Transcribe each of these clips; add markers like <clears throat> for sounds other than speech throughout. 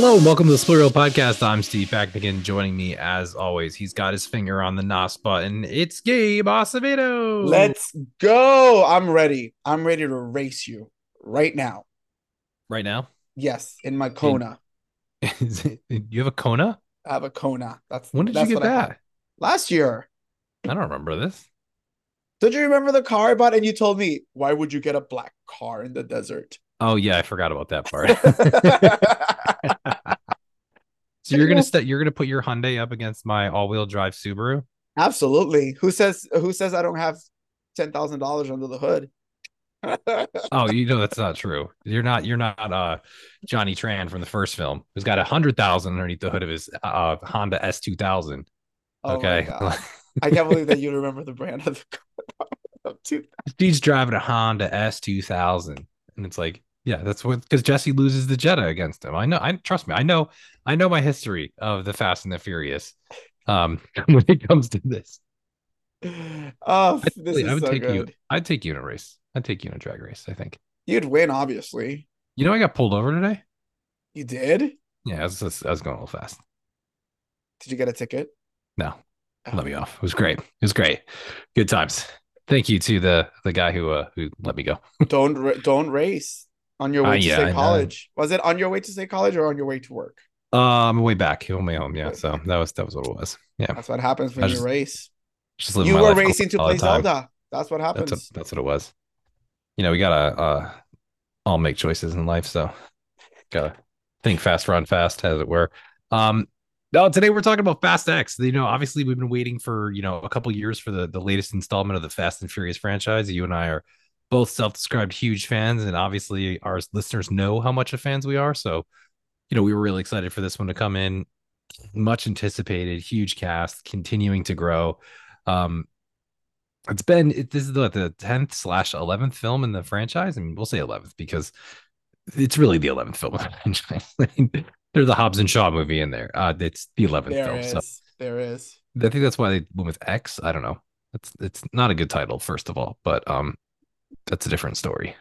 Hello and welcome to the Split Reel Podcast. I'm Steve back again. Joining me as always, he's got his finger on the NOS button. It's Gabe Acevedo. Let's go. I'm ready. I'm ready to race you right now. right now. Yes, in my Kona. <laughs> It- you have a Kona? I have a Kona. That's When did that's you get that? Last year. I don't remember this. Don't you remember the car I bought? And you told me, why would you get a black car in the desert? Oh yeah, I forgot about that part. <laughs> <laughs> so you're gonna st- you're gonna put your Hyundai up against my all-wheel drive Subaru? Absolutely. Who says who says I don't have ten thousand dollars under the hood? <laughs> Oh, you know that's not true. You're not you're not uh Johnny Tran from the first film who's got a hundred thousand underneath the hood of his uh Honda S two thousand. Oh Okay. I can't believe that you remember the brand of the car. Dude, He's driving a Honda S two thousand, and it's like, yeah, that's what because Jesse loses the Jetta against him. I know. I trust me. I know. I know my history of the Fast and the Furious. Um, <laughs> when it comes to this, Oh, I'd, this I would so take you. I'd take you in a race. I'd take you in a drag race. I think. You'd win, obviously. You know, I got pulled over today. You did? Yeah, I was, just- I was going a little fast. Did you get a ticket? No, Oh. let me off. It was great. It was great. Good times. Thank you to the the guy who uh who let me go. <laughs> Don't don't race on your Uh, way to yeah, say college. Was it on your way to say college or on your way to work? Um, way back, on my home. Yeah, so that was that was what it was. Yeah, That's what happens when you just race. just You were racing to play. Zelda. That's what happens. That's what, that's what it was. You know, we gotta uh all make choices in life, so gotta think fast, run fast, as it were. Um no, today we're talking about Fast X. You know, obviously we've been waiting for, you know, a couple years for the the latest installment of the Fast and Furious franchise. You and I are both self-described huge fans, and obviously our listeners know how much of fans we are. So, you know, we were really excited for this one to come in. Much anticipated, huge cast, continuing to grow. Um, it's been it, this is the the tenth slash eleventh film in the franchise. I mean, we'll say eleventh because it's really the eleventh film in the <laughs> franchise. I mean, there's a Hobbs and Shaw movie in there. Uh, it's the eleventh There film. is. So There is. I think that's why they went with X. I don't know. It's it's not a good title, first of all, but um, that's a different story.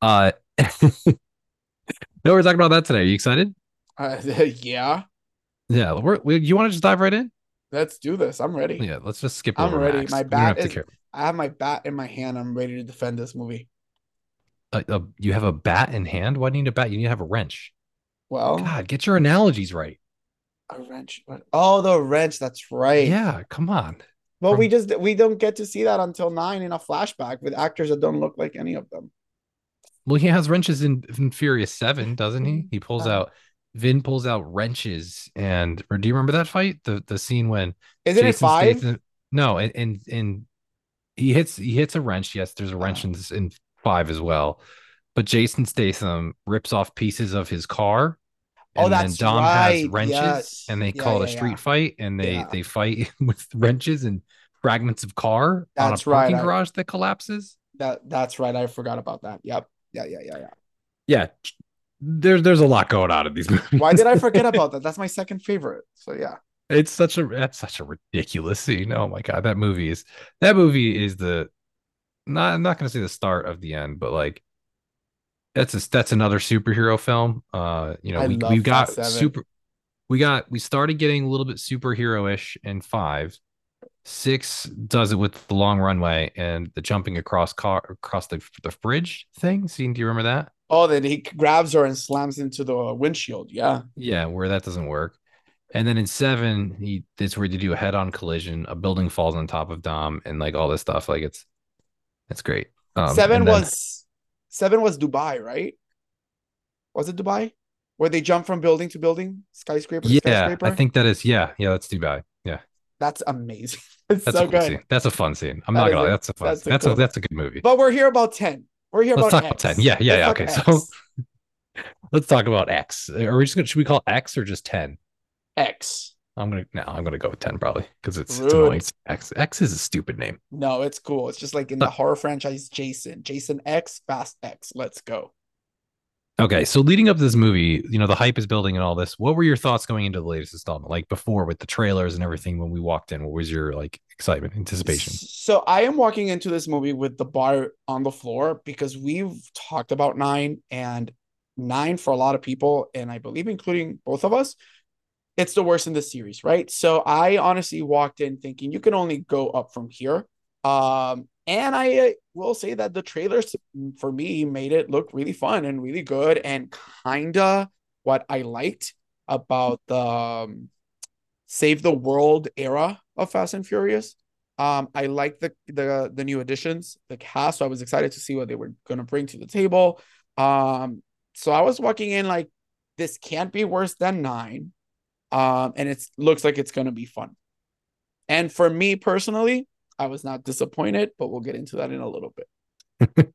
Uh, <laughs> no, we're talking about that today. Are you excited? Uh, <laughs> yeah. Yeah, we're, we, you want to just dive right in? Let's do this. I'm ready. Yeah, let's just skip I'm ready. Max. My bat is-. I have my bat in my hand. I'm ready to defend this movie. Uh, uh, you have a bat in hand. Why do you need a bat? You need to have a wrench. Well, God, get your analogies right. a wrench. Oh, the wrench. That's right. Yeah, come on. But From- we just we don't get to see that until nine in a flashback with actors that don't look like any of them. Well, he has wrenches in, in Furious Seven, doesn't he? He pulls Uh. out. Vin pulls out wrenches, and or do you remember that fight? The the scene when Isn't it five? Statham- no, and, and and he hits he hits a wrench. Yes, there's a wrench Oh. in, in five as well. But Jason Statham rips off pieces of his car. Oh, And then that's Dom has right. wrenches, Yes. and they Yeah, call it yeah, a street yeah. fight, and they they fight <laughs> with wrenches and fragments of car That's on a right, parking I- garage that collapses. That that's right. I forgot about that. Yep. Yeah, yeah, yeah, yeah. Yeah, there's there's a lot going on in these <laughs> movies. Why did I forget about that? That's my second favorite. So yeah. It's such a that's such a ridiculous scene. Oh my god, that movie is that movie is the not I'm not gonna say the start of the end, but like that's a, that's another superhero film. Uh, you know, I we we got Seven. super we got we started getting a little bit superhero-ish in five. Six does it with the long runway and the jumping across car across the the bridge thing. Scene, do you remember that? Oh, then he grabs her and slams into the windshield. Yeah. Yeah, where that doesn't work. And then in seven, he it's where they do a head-on collision, a building falls on top of Dom, and like all this stuff. Like it's it's great. Um, seven then- was seven was Dubai, right? Was it Dubai? Where they jump from building to building, skyscraper to yeah, skyscraper? I think that is yeah, yeah. That's Dubai. Yeah, that's amazing. <laughs> It's that's so a fun good. scene. That's a fun scene. I'm That not gonna lie, that's a fun. that's That's a that's a, that's a good movie. But we're here about 10. We're here Let's about talk about ten. Yeah, yeah, yeah. Okay, talk so <laughs> let's talk about X. Are we just gonna should we call X or just ten? X. I'm gonna no, I'm gonna go with ten probably because it's, it's annoying. X X is a stupid name. No, it's cool. It's just like in the horror franchise, Jason. Jason X, Fast X. Let's go. Okay, so leading up to this movie, you know, the hype is building and all this. What were your thoughts going into the latest installment? Like before with the trailers and everything when we walked in, what was your like excitement, anticipation? So I am walking into this movie with the bar on the floor because we've talked about nine and nine for a lot of people, and I believe including both of us, it's the worst in the series, right? So I honestly walked in thinking you can only go up from here. Um, and I uh, will say that the trailers for me made it look really fun and really good and kinda what I liked about the um, save the world era of Fast and Furious. Um, I like the the the new additions, the cast. So I was excited to see what they were gonna bring to the table. Um, so I was walking in like this can't be worse than nine. Um, and it looks like it's gonna be fun. And for me personally, I was not disappointed, but we'll get into that in a little bit. <laughs>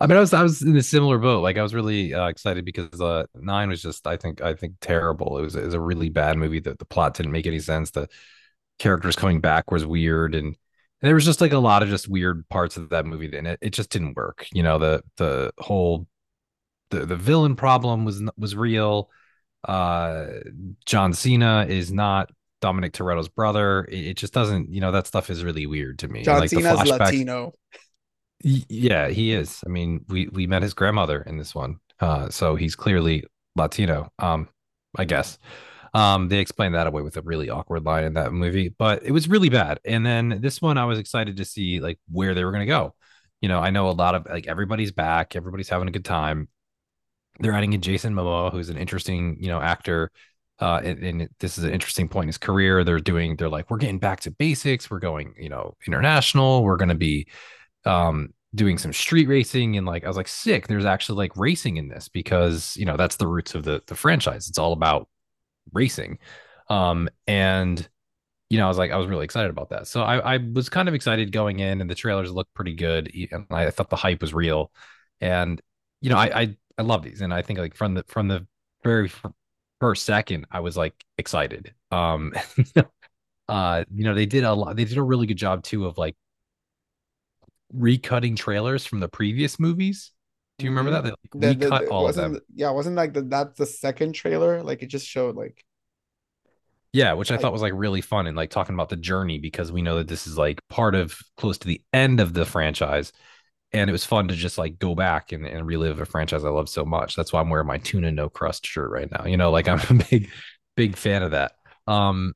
I mean, I was I was in a similar boat. Like I was really uh, excited because uh, nine was just I think I think terrible. It was it was a really bad movie. That the plot didn't make any sense. The characters coming back was weird, and, and there was just like a lot of just weird parts of that movie. And it, it just didn't work. You know, the the whole the the villain problem was was real. Uh, John Cena is not Dominic Toretto's brother. It, it, just doesn't, you know, that stuff is really weird to me. John like Cena's Latino. Yeah, he is. I mean, we we met his grandmother in this one, uh, so he's clearly Latino. Um, I guess. Um, they explained that away with a really awkward line in that movie, but it was really bad. And then this one, I was excited to see like where they were going to go. You know, I know a lot of like everybody's back, everybody's having a good time. They're adding in Jason Momoa, who's an interesting, you know, actor. Uh, and, and, this is an interesting point in his career. They're doing, they're like, we're getting back to basics. We're going, you know, international. We're going to be um, doing some street racing. And like, I was like, sick. There's actually like racing in this because, you know, that's the roots of the, the franchise. It's all about racing. Um, and, you know, I was like, I was really excited about that. So I, I was kind of excited going in and the trailers looked pretty good. And I thought the hype was real. And, you know, I, I, I love these. And I think like from the, from the very first second, I was like excited. Um, <laughs> uh, you know, they did a lot. They did a really good job too of like recutting trailers from the previous movies. Do you remember mm-hmm. that? They like, the, recut the, the, all of them. Yeah, wasn't like the, that's the second trailer. Like it just showed like. Yeah, which I thought was like really fun and like talking about the journey because we know that this is like part of close to the end of the franchise and it was fun to just like go back and, and relive a franchise I love so much. That's why I'm wearing my tuna no crust shirt right now. You know, like I'm a <laughs> big, big fan of that. Um,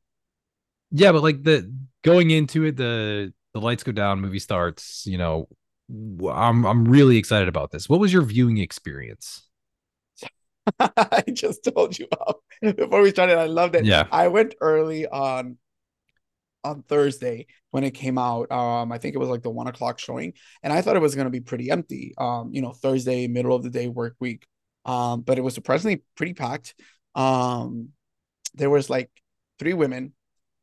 yeah, but like the going into it, the the lights go down, movie starts. You know, I'm I'm really excited about this. What was your viewing experience? <laughs> I just told you before we started. I loved it. Yeah, I went early on on Thursday when it came out. Um, I think it was like the one o'clock showing, and I thought it was gonna be pretty empty. Um, you know, Thursday, middle of the day work week. Um, but it was surprisingly pretty packed. Um, there was like three women,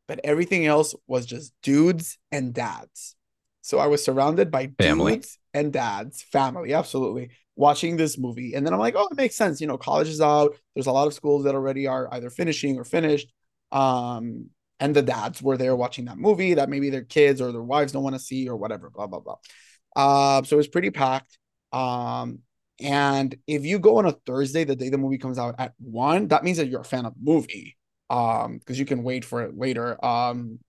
but everything else was just dudes and dads. So I was surrounded by family. dudes and dads, family, absolutely, watching this movie. And then I'm like, oh, it makes sense. You know, college is out. There's a lot of schools that already are either finishing or finished. Um, and the dads were there watching that movie that maybe their kids or their wives don't want to see or whatever, blah, blah, blah. Uh, so it was pretty packed. Um, and if you go on a Thursday, the day the movie comes out at one, that means that you're a fan of the movie. Um, because you can wait for it later. Um,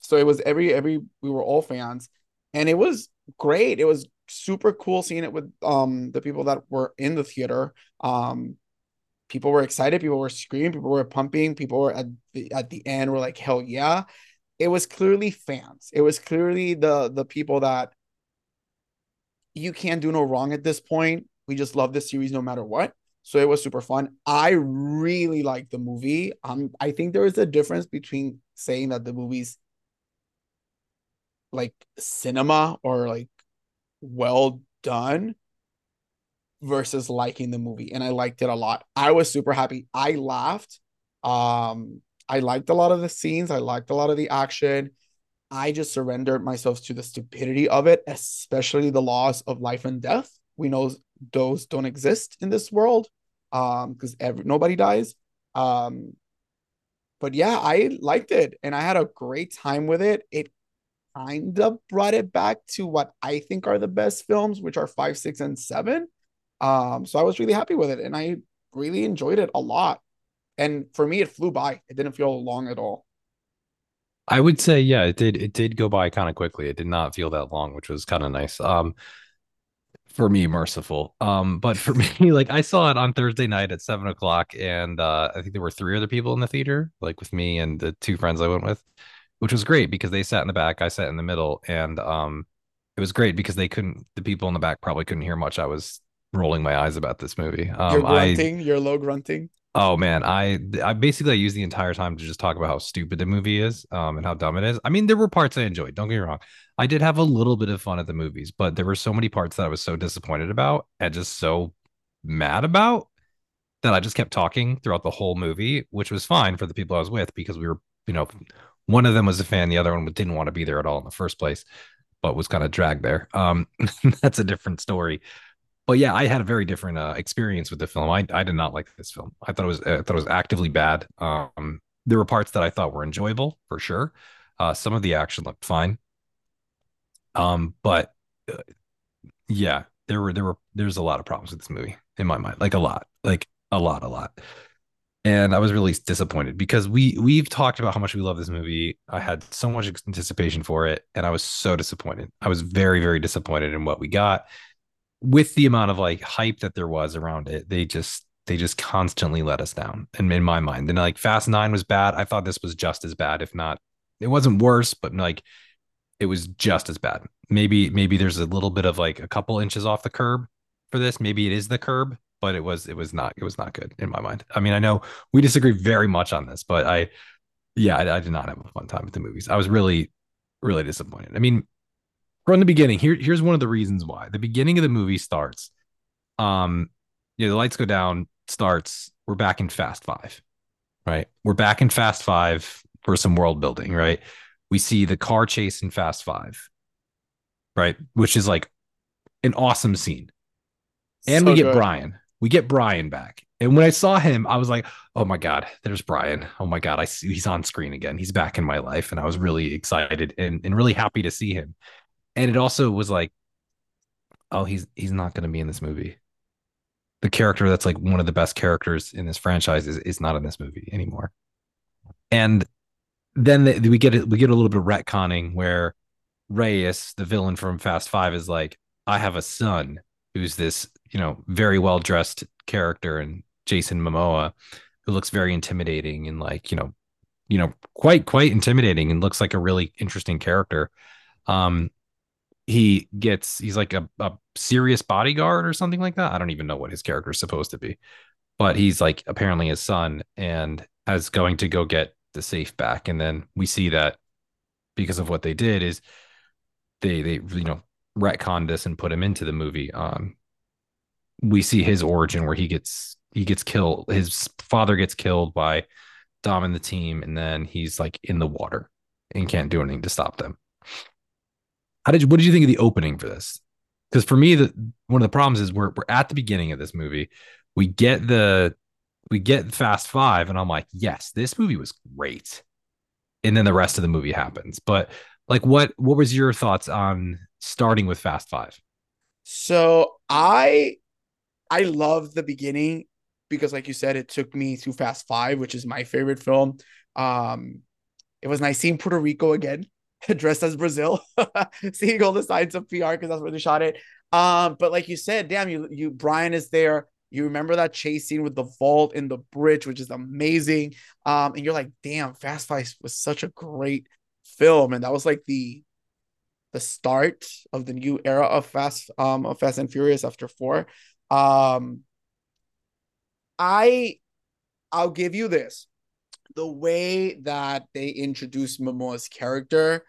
so it was every every we were all fans, and it was great. It was super cool seeing it with um the people that were in the theater. Um, people were excited, people were screaming, people were pumping, people were at the at the end were like, hell yeah. It was clearly fans. It was clearly the the people that you can't do no wrong at this point. We just love this series no matter what. So it was super fun. I really liked the movie. Um, I think there is a difference between saying that the movie's like cinema or like well done versus liking the movie and I liked it a lot. I was super happy. I laughed. Um I liked a lot of the scenes. I liked a lot of the action. I just surrendered myself to the stupidity of it, especially the laws of life and death. We know those don't exist in this world um because every nobody dies. Um but yeah, I liked it and I had a great time with it. It kind of brought it back to what I think are the best films, which are five, six, and seven. Um, so I was really happy with it and I really enjoyed it a lot. And for me, it flew by. It didn't feel long at all. I would say, yeah, it did. It did go by kind of quickly. It did not feel that long, which was kind of nice. Um, for me merciful. Um, but for <laughs> me, like I saw it on Thursday night at seven o'clock, and uh, I think there were three other people in the theater, like with me and the two friends I went with, which was great because they sat in the back, I sat in the middle, and um, it was great because they couldn't. The people in the back probably couldn't hear much. I was rolling my eyes about this movie. Um, You're I grunting, you're low grunting. Oh man, I I basically I used the entire time to just talk about how stupid the movie is, um, and how dumb it is. I mean, there were parts I enjoyed. Don't get me wrong. I did have a little bit of fun at the movies, but there were so many parts that I was so disappointed about and just so mad about that I just kept talking throughout the whole movie, which was fine for the people I was with because we were, you know, one of them was a fan, the other one didn't want to be there at all in the first place, but was kind of dragged there. Um, <laughs> that's a different story but yeah, I had a very different uh, experience with the film. I I did not like this film. I thought it was I thought it was actively bad. Um, there were parts that I thought were enjoyable for sure. Uh, some of the action looked fine. Um, but uh, yeah, there were there were there's a lot of problems with this movie in my mind, like a lot, like a lot, a lot. And I was really disappointed because we we've talked about how much we love this movie. I had so much anticipation for it, and I was so disappointed. I was very very disappointed in what we got with the amount of like hype that there was around it, they just they just constantly let us down. And in my mind, and like Fast Nine was bad. I thought this was just as bad, if not, it wasn't worse, but like it was just as bad. Maybe maybe there's a little bit of like a couple inches off the curb for this. Maybe it is the curb, but it was it was not it was not good in my mind. I mean, I know we disagree very much on this, but I yeah, I, I did not have a fun time with the movies. I was really really disappointed. I mean, from the beginning. Here, here's one of the reasons why. The beginning of the movie starts. Um, yeah, the lights go down, starts. We're back in Fast Five, right? We're back in Fast Five for some world building, right? We see the car chase in Fast Five, right? Which is like an awesome scene. And so we get good. Brian. We get Brian back. And when I saw him, I was like, oh my God, there's Brian. Oh my God, I see he's on screen again. He's back in my life. And I was really excited and, and really happy to see him and it also was like oh he's he's not going to be in this movie. The character that's like one of the best characters in this franchise is, is not in this movie anymore. And then the, we get we get a little bit of retconning where Reyes the villain from Fast 5 is like I have a son who's this you know very well dressed character and Jason Momoa who looks very intimidating and like you know you know quite quite intimidating and looks like a really interesting character. Um he gets he's like a, a serious bodyguard or something like that. I don't even know what his character is supposed to be, but he's like apparently his son and as going to go get the safe back. And then we see that because of what they did is they they you know retconned this and put him into the movie. Um, we see his origin where he gets he gets killed. His father gets killed by Dom and the team, and then he's like in the water and can't do anything to stop them. How did you, what did you think of the opening for this? Because for me, the one of the problems is we're we're at the beginning of this movie. We get the we get Fast Five, and I'm like, yes, this movie was great. And then the rest of the movie happens. But like, what what was your thoughts on starting with Fast Five? So I I love the beginning because, like you said, it took me to Fast Five, which is my favorite film. Um, it was nice seeing Puerto Rico again. <laughs> dressed as Brazil, <laughs> seeing all the signs of PR because that's where they shot it. Um, but like you said, damn, you you Brian is there. You remember that chase scene with the vault in the bridge, which is amazing. Um, and you're like, damn, Fast Five was such a great film, and that was like the the start of the new era of Fast um of Fast and Furious after four. Um, I I'll give you this the way that they introduce Momoa's character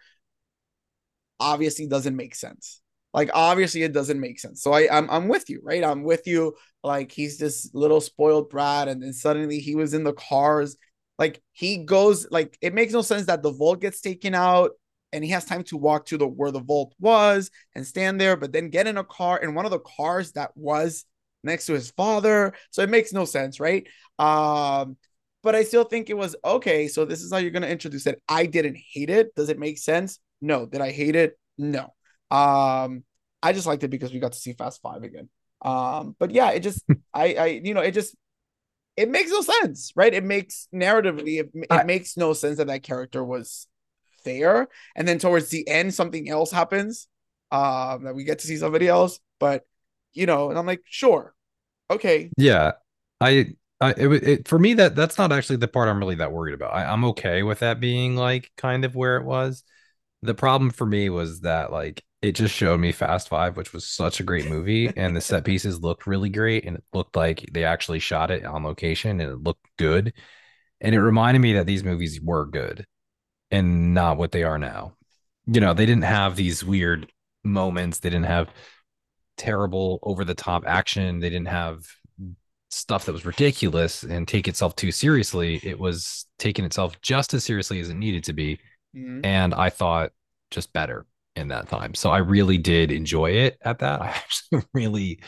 obviously doesn't make sense. Like obviously it doesn't make sense. So I I'm I'm with you, right? I'm with you. Like he's this little spoiled brat, and then suddenly he was in the cars. Like he goes, like it makes no sense that the vault gets taken out and he has time to walk to the where the vault was and stand there, but then get in a car in one of the cars that was next to his father. So it makes no sense, right? Um, but I still think it was okay. So this is how you're going to introduce it. I didn't hate it. Does it make sense? No. Did I hate it? No. Um, I just liked it because we got to see Fast Five again. Um, but yeah, it just, <laughs> I, I, you know, it just, it makes no sense, right? It makes narratively, it, it I, makes no sense that that character was there, and then towards the end, something else happens. Um, that we get to see somebody else, but you know, and I'm like, sure, okay, Yeah, I, I, it, it for me that that's not actually the part I'm really that worried about. I, I'm okay with that being like kind of where it was. The problem for me was that like it just showed me Fast Five, which was such a great movie, and the <laughs> set pieces looked really great, and it looked like they actually shot it on location, and it looked good, and it reminded me that these movies were good and not what they are now. You know, they didn't have these weird moments. They didn't have terrible over the top action. They didn't have stuff that was ridiculous and take itself too seriously. It was taking itself just as seriously as it needed to be. Mhm. And I thought just better in that time. So I really did enjoy it at that. <laughs> I actually really,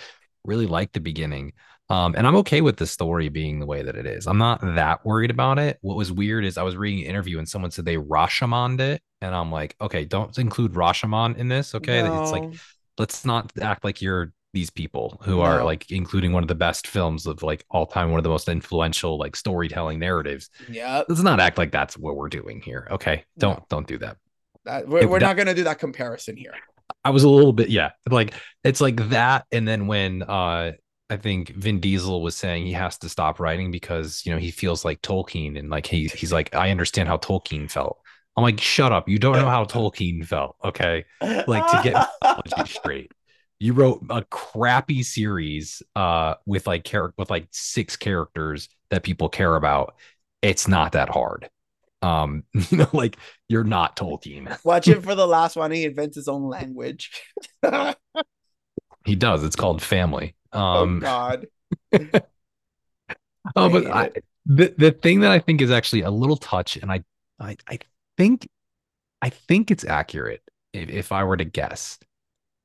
really liked the beginning. Um, and I'm okay with the story being the way that it is. I'm not that worried about it. What was weird is I was reading an interview and someone said they Rashomoned it. And I'm like, okay, don't include Rashomon in this. Okay. It's like let's not act like you're these people who are no, like including one of the best films of like all time, one of the most influential like storytelling narratives. yeah, Let's not act like that's what we're doing here. Okay. Don't no, don't do that. that we're, It, we're that not gonna do that comparison here. I was a little bit, yeah. Like it's like that. And then when uh I think Vin Diesel was saying he has to stop writing because you know he feels like Tolkien and like he he's like, I understand how Tolkien felt. I'm like, shut up. You don't know how <laughs> Tolkien felt. Okay. Like to get <laughs> straight. You wrote a crappy series uh with like character with like six characters that people care about. It's not that hard. Um, <laughs> you know, like you're not Tolkien. <laughs> Watch it for the last one. He invents his own language. oh He does. It's called family. Um, God, <laughs> oh, but I, the the thing that I think is actually a little touch, and I I I think I think it's accurate if, if I were to guess.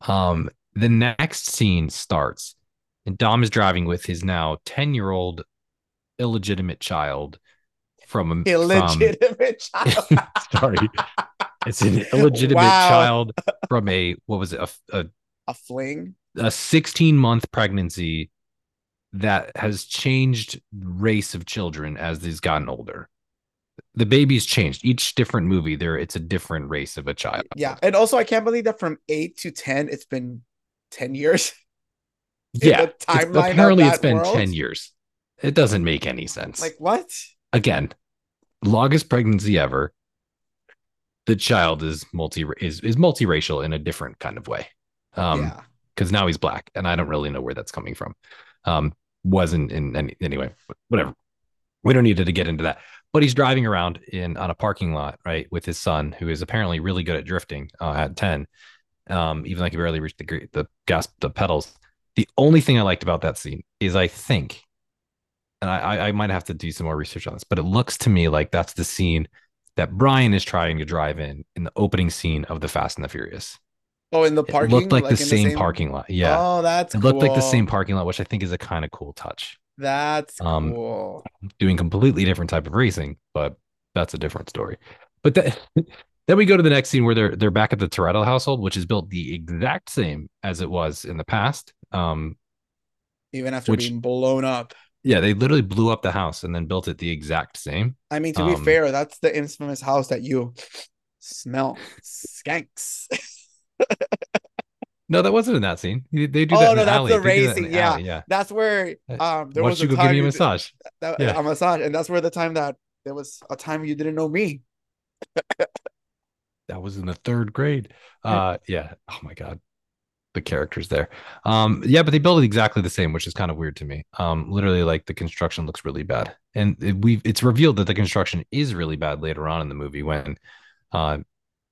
Um, the next scene starts, and Dom is driving with his now ten year old illegitimate child from from Illegitimate <laughs> child. sorry, it's an illegitimate Wow. child from a what was it a, a A fling. a 16 month pregnancy that has changed race of children as they've gotten older. The baby's changed. Each different movie, there it's a different race of a child. Yeah, and also I can't believe that from eight to ten, it's been ten years. <laughs> yeah. It's- apparently, it's been world? 10 years. It doesn't make any sense. Like what? again, longest pregnancy ever. The child is multi is is multiracial in a different kind of way. Um, yeah, because now he's black, and I don't really know where that's coming from. Um, wasn't in any anyway, whatever. We don't need to get into that. But he's driving around in on a parking lot, right, with his son, who is apparently really good at drifting uh, at ten. Um, even though he can barely reach the the gas the pedals. The only thing I liked about that scene is I think, and I I I might have to do some more research on this, but it looks to me like that's the scene that Brian is trying to drive in in the opening scene of the Fast and the Furious. Oh, in the It parking, looked like, the in same parking lot. Yeah. Oh, that's It looked like the same parking lot, which I think is a kind of cool touch. That's Um, cool. Doing completely different type of racing, but that's a different story. But then, <laughs> then we go to the next scene where they're they're back at the Toretto household, which is built the exact same as it was in the past. Um, Even after which- being blown up. yeah, they literally blew up the house and then built it the exact same. I mean, to Um, be fair, that's the infamous house that you smell skanks. <laughs> No, that wasn't in that scene. They do Oh, that. in no, that's alley. the that racing, the yeah. alley, yeah. That's where um there Why was a you go time give me a massage? that, Yeah. a massage, and that's where the time that there was a time you didn't know me. <laughs> that was in the third grade. Uh, yeah. Oh my god, the characters there. Um, yeah, but they built it exactly the same, which is kind of weird to me. Um, literally, like the construction looks really bad, and it, we it's revealed that the construction is really bad later on in the movie when, uh,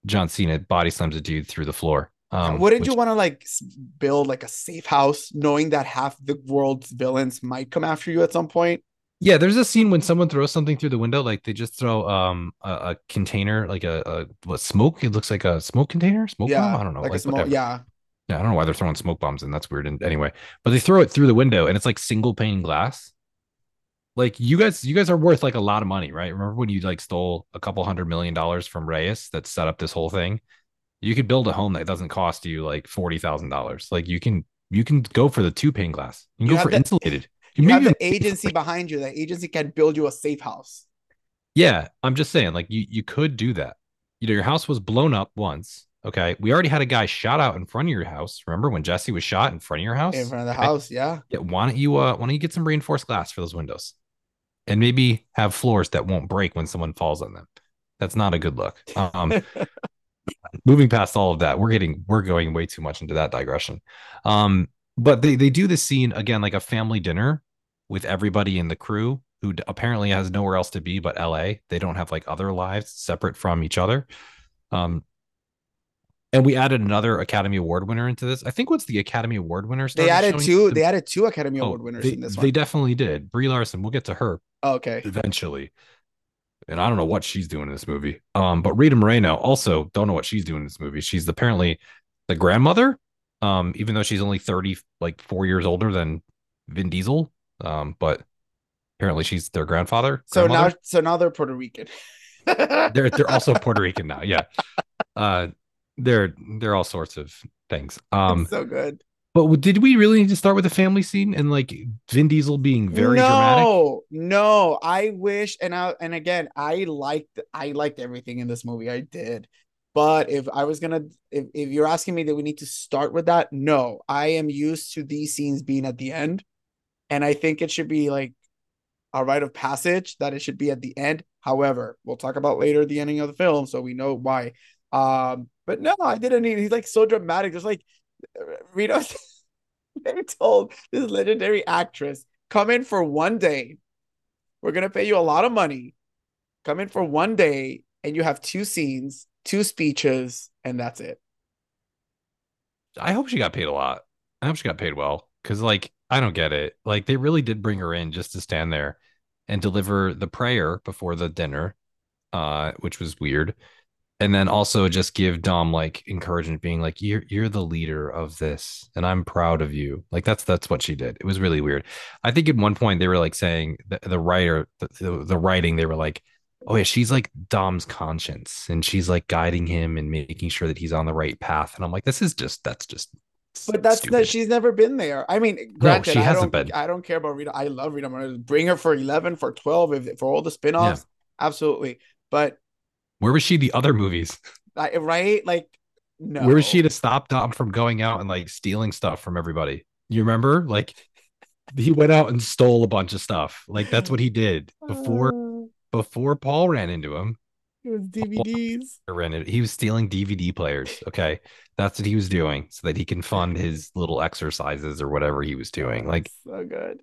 John Cena body slams a dude through the floor. Um, Wouldn't which- you want to like build like a safe house, knowing that half the world's villains might come after you at some point? Yeah, there's a scene when someone throws something through the window, like they just throw um a, a container, like a, a what smoke? It looks like a smoke container, smoke yeah, bomb. I don't know, like, like whatever. yeah. Yeah, I don't know why they're throwing smoke bombs and That's weird. And anyway, but they throw it through the window and it's like single pane glass. Like you guys, you guys are worth like a lot of money, right? Remember when you like stole a couple hundred million dollars from Reyes that set up this whole thing? You could build a home that doesn't cost you like forty thousand dollars. Like you can you can go for the two pane glass. You can You go for insulated. You have the agency <laughs> behind you. The agency can build you a safe house. Yeah, I'm just saying, like you you could do that. You know, your house was blown up once. Okay. We already had a guy shot out in front of your house. Remember when Jesse was shot in front of your house? In front of the house, yeah. Yeah, why don't you uh why don't you get some reinforced glass for those windows? And maybe have floors that won't break when someone falls on them. That's not a good look. Um <laughs> moving past all of that, we're getting we're going way too much into that digression. Um, but they they do this scene again like a family dinner with everybody in the crew who apparently has nowhere else to be but LA. They don't have like other lives separate from each other. Um, and we added another Academy Award winner into this. I think once the Academy Award winner they added two. the- They added two Academy oh, Award winners they, in this they definitely did. Brie Larson. We'll get to her Oh, okay. eventually. And I don't know what she's doing in this movie. Um, but Rita Moreno also don't know what she's doing in this movie. She's apparently the grandmother, um, even though she's only 30, like four years older than Vin Diesel. Um, but apparently she's their grandfather. So now, so now they're Puerto Rican. <laughs> they're they're also Puerto Rican now. Yeah. Uh they're they're all sorts of things. Um, so good. but did we really need to start with a family scene and like Vin Diesel being very no, dramatic? No, no, I wish, and I and again, I liked I liked everything in this movie. I did. But if I was gonna if, if you're asking me that we need to start with that, no. I am used to these scenes being at the end. And I think it should be like a rite of passage that it should be at the end. However, we'll talk about later the ending of the film, so we know why. Um, but no, I didn't need he's like so dramatic. Just like Rita <laughs> they told this legendary actress, come in for one day. We're gonna pay you a lot of money. Come in for one day, and you have two scenes, two speeches, and that's it. I hope she got paid a lot. I hope she got paid well because, like, I don't get it. Like, they really did bring her in just to stand there and deliver the prayer before the dinner, uh, which was weird. And then also just give Dom like encouragement, being like, "You're you're the leader of this, and I'm proud of you." Like that's that's what she did. It was really weird. I think at one point they were like saying the, the writer, the, the, the writing, they were like, "Oh yeah, she's like Dom's conscience, and she's like guiding him and making sure that he's on the right path." And I'm like, "This is just that's just." But that's stupid. that she's never been there. I mean, granted, she I hasn't don't been. I don't care about Rita. I love Rita Moreno. Bring her for 11, for 12, if for all the spin-offs. Absolutely. But Where was she the other movies? I, right? Like no. Where was she to stop Dom from going out and like stealing stuff from everybody? You remember? Like he went out and stole a bunch of stuff. Like that's what he did before Uh, before Paul ran into him. It was DVDs. It- He was stealing DVD players. Okay. That's what he was doing so that he can fund <laughs> his little exercises or whatever he was doing. Like, so good.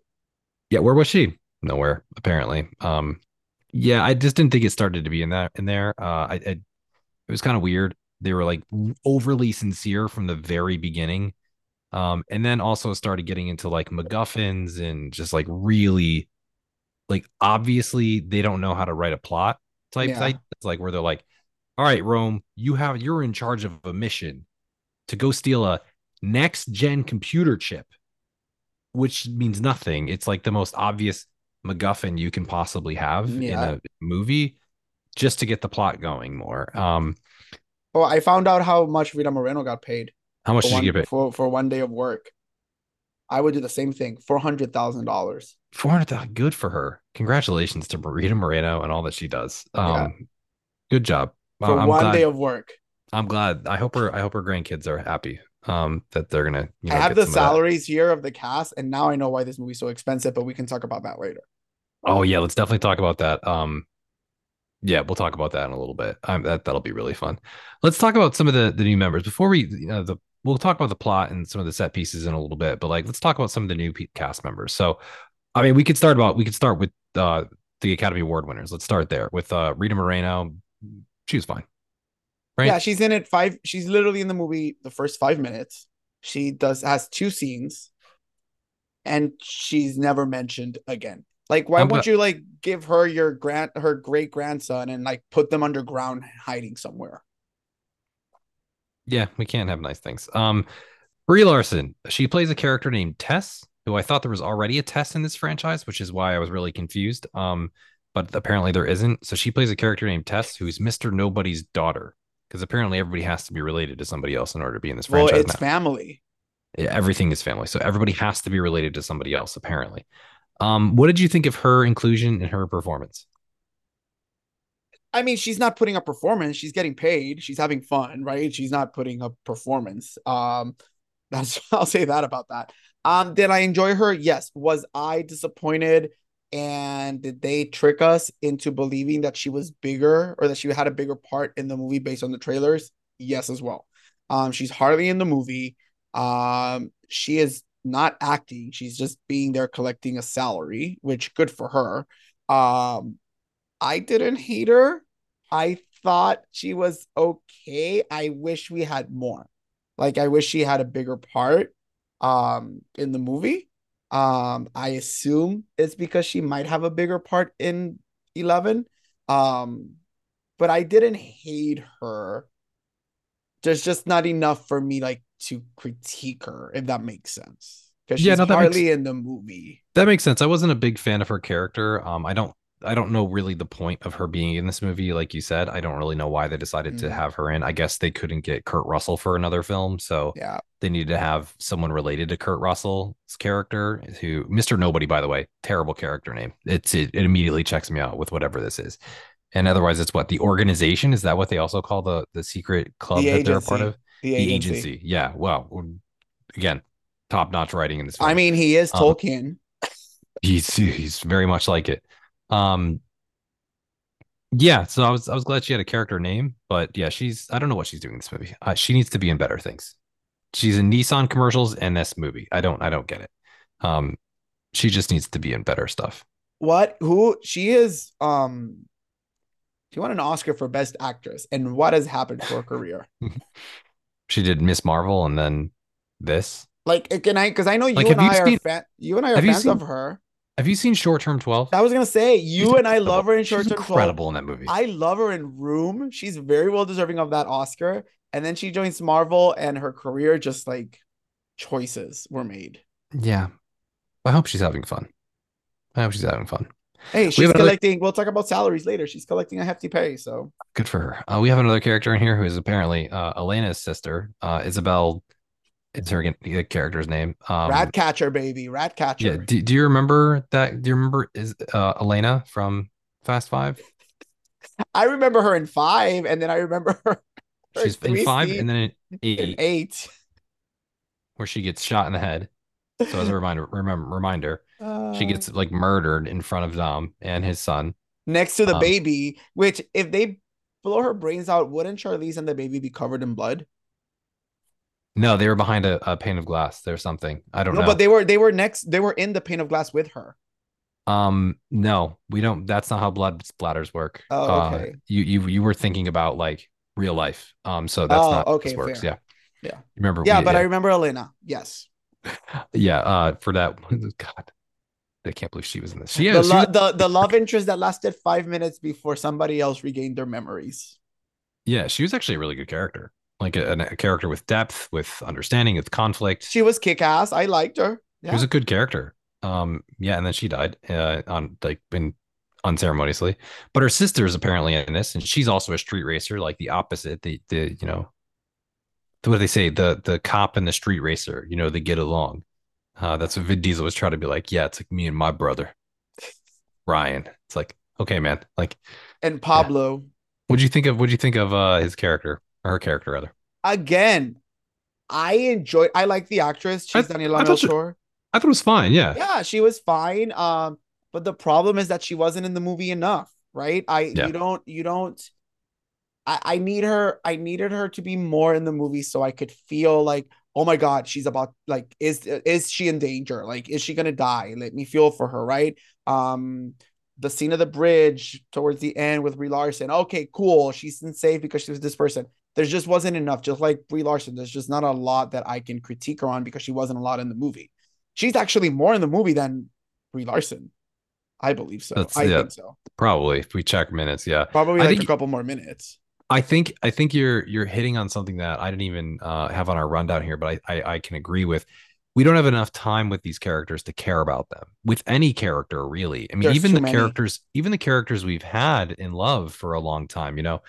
yeah, where was she? Nowhere, apparently. Um, yeah, I just didn't think it started to be in that in there. Uh, I, I it was kind of weird. They were like overly sincere from the very beginning. Um, and then also started getting into like MacGuffins and just like really like obviously they don't know how to write a plot type Yeah. thing. It's like where they're like, all right, Rome, you have you're in charge of a mission to go steal a next gen computer chip, which means nothing. It's like the most obvious MacGuffin you can possibly have Yeah. in a movie just to get the plot going more. Um, Oh, I found out how much Rita Moreno got paid how much did one, you give it? for, for one day of work. I would do the same thing. Four hundred thousand dollars. Four hundred thousand. Good for her. Congratulations to Rita Moreno and all that she does. Um, Yeah. good job. For I'm one glad, day of work. I'm glad. I hope her. I hope her grandkids are happy. Um, that they're gonna. You know, I have the some of salaries here of the cast, and now I know why this movie's so expensive, but we can talk about that later. Oh yeah, let's definitely talk about that. Um, yeah, we'll talk about that in a little bit. Um, that that'll be really fun. Let's talk about some of the the new members before we. You know, the we'll talk about the plot and some of the set pieces in a little bit, but like let's talk about some of the new cast members. So, I mean, we could start about we could start with uh the Academy Award winners. Let's start there with uh Rita Moreno. She was fine. Right. Yeah, she's in it five. She's literally in the movie the first five minutes. She does has two scenes, and she's never mentioned again. Like, why won't you like give her your grand her great grandson and like put them underground hiding somewhere? Yeah, we can't have nice things. Um, Brie Larson, she plays a character named Tess, who I thought there was already a Tess in this franchise, which is why I was really confused. Um, but apparently there isn't. So she plays a character named Tess, who's Mr. Nobody's daughter, because apparently everybody has to be related to somebody else in order to be in this Well, franchise. it's now. family. Yeah, everything is family, so everybody has to be related to somebody else, apparently. Um, what did you think of her inclusion in her performance? I mean, she's not putting up performance. She's getting paid. She's having fun, right? She's not putting up performance. Um, that's <laughs> I'll say that about that. Um, did I enjoy her? Yes. Was I disappointed? And did they trick us into believing that she was bigger or that she had a bigger part in the movie based on the trailers? Yes, as well. Um, she's hardly in the movie. Um, she is not acting. She's just being there collecting a salary, which good for her. Um, I didn't hate her. I thought she was okay. I wish we had more. Like I wish she had a bigger part um in the movie. Um I assume it's because she might have a bigger part in 11. Um but I didn't hate her. There's just not enough for me like to critique her if that makes sense. Cuz she's Yeah, no, that hardly makes in the movie. that makes sense. I wasn't a big fan of her character. Um, I don't I don't know really the point of her being in this movie. Like you said, I don't really know why they decided to Mhm. have her in. I guess they couldn't get Kurt Russell for another film, so Yeah. they needed to have someone related to Kurt Russell's character. Who Mr. Nobody, by the way, terrible character name. It's it, it immediately checks me out with whatever this is. And otherwise, it's what the organization is that what they also call the the secret club The that they're a part of? The The agency. agency. Yeah. Well, again, top notch writing in this. Film I mean, he is Um, Tolkien. he's he's very much like it. Um yeah, so I was I was glad she had a character name, but yeah, she's I don't know what she's doing in this movie. Uh, she needs to be in better things. She's in Nissan commercials and this movie. I don't I don't get it. Um she just needs to be in better stuff. What? Who? She is. Um, she won an Oscar for Best Actress, and what has happened to her <laughs> career? She did Miss Marvel and then this. Like, can I? Because I know you Like, and you I are fan. You and I are fans seen- of her. Have you seen Short Term 12? I was gonna say you She's and I love her in She's Short Term 12. incredible in that movie. I love her in Room. She's very well deserving of that Oscar. And then she joins Marvel, and her career just like choices were made. yeah. I hope she's having fun. I hope she's having fun. Hey, she's another- collecting. We'll talk about salaries later. She's collecting a hefty pay. So Good for her. Uh, we have another character in here who is apparently uh, Elena's sister. Uh, Isabel her g- character's name. Um, rat catcher, baby, rat catcher. yeah. Do, do you remember that? Do you remember is uh, Elena from Fast Five? <laughs> I remember her in five, and then I remember <laughs> her. her She's in five and then in in eight, eight. where she gets shot in the head. So as a reminder, <laughs> remember reminder, she Uh, gets like murdered in front of Dom and his son. next to the um, baby. Which, if they blow her brains out, wouldn't Charlize and the baby be covered in blood? No, they were behind a, a pane of glass. There's something I don't No, know. but they were they were next. They were in the pane of glass with her. Um, no, we don't. That's not how blood splatters work. Oh, Uh, okay. you you you were thinking about like real life. Um, so that's Oh, not how okay, this works. fair. Yeah, Yeah. Remember? Yeah, we- but I remember Elena. Yes, <laughs> yeah. Uh, for that, <laughs> God, I can't believe she was in this. She, the, yeah, lo- the the love interest that lasted five minutes before somebody else regained their memories. yeah, she was actually a really good character. Like a, a character with depth, with understanding, with conflict. She was kick ass. I liked her. She was a good character. Um, yeah, and then she died. Uh, on like in unceremoniously. But her sister is apparently in this, and she's also a street racer, like the opposite. The the you know, the, what do they say? The the cop and the street racer. You know, they get along. Uh, that's what Vin Diesel was trying to be like. Yeah, it's like me and my brother, Ryan. It's like okay, man. Like, and Pablo. what'd you think of? What'd you think of uh his character or her character rather? Again, I enjoyed. I like the actress. She's I- Daniela I thought she- Melchor. I thought it was fine. Yeah, Yeah, she was fine. Um, but the problem is that she wasn't in the movie enough, right? I Yeah. you don't you don't. I I need her. I needed her to be more in the movie so I could feel like, oh my god, she's about like is is she in danger? Like, is she gonna die? Let me feel for her, right? Um, the scene of the bridge towards the end with Brie Larson. Okay, cool. She's safe because she was this person. There just wasn't enough. Just like Brie Larson, there's just not a lot that I can critique her on because she wasn't a lot in the movie. She's actually more in the movie than Brie Larson. I believe so. That's- I yeah. think so. probably if we check minutes. Yeah, Probably like a couple more minutes. I think I think you're you're hitting on something that I didn't even uh, have on our rundown here, but I, I I can agree with. We don't have enough time with these characters to care about them. With any character, really. I mean, There's even the many. characters, even the characters we've had in love for a long time. You know,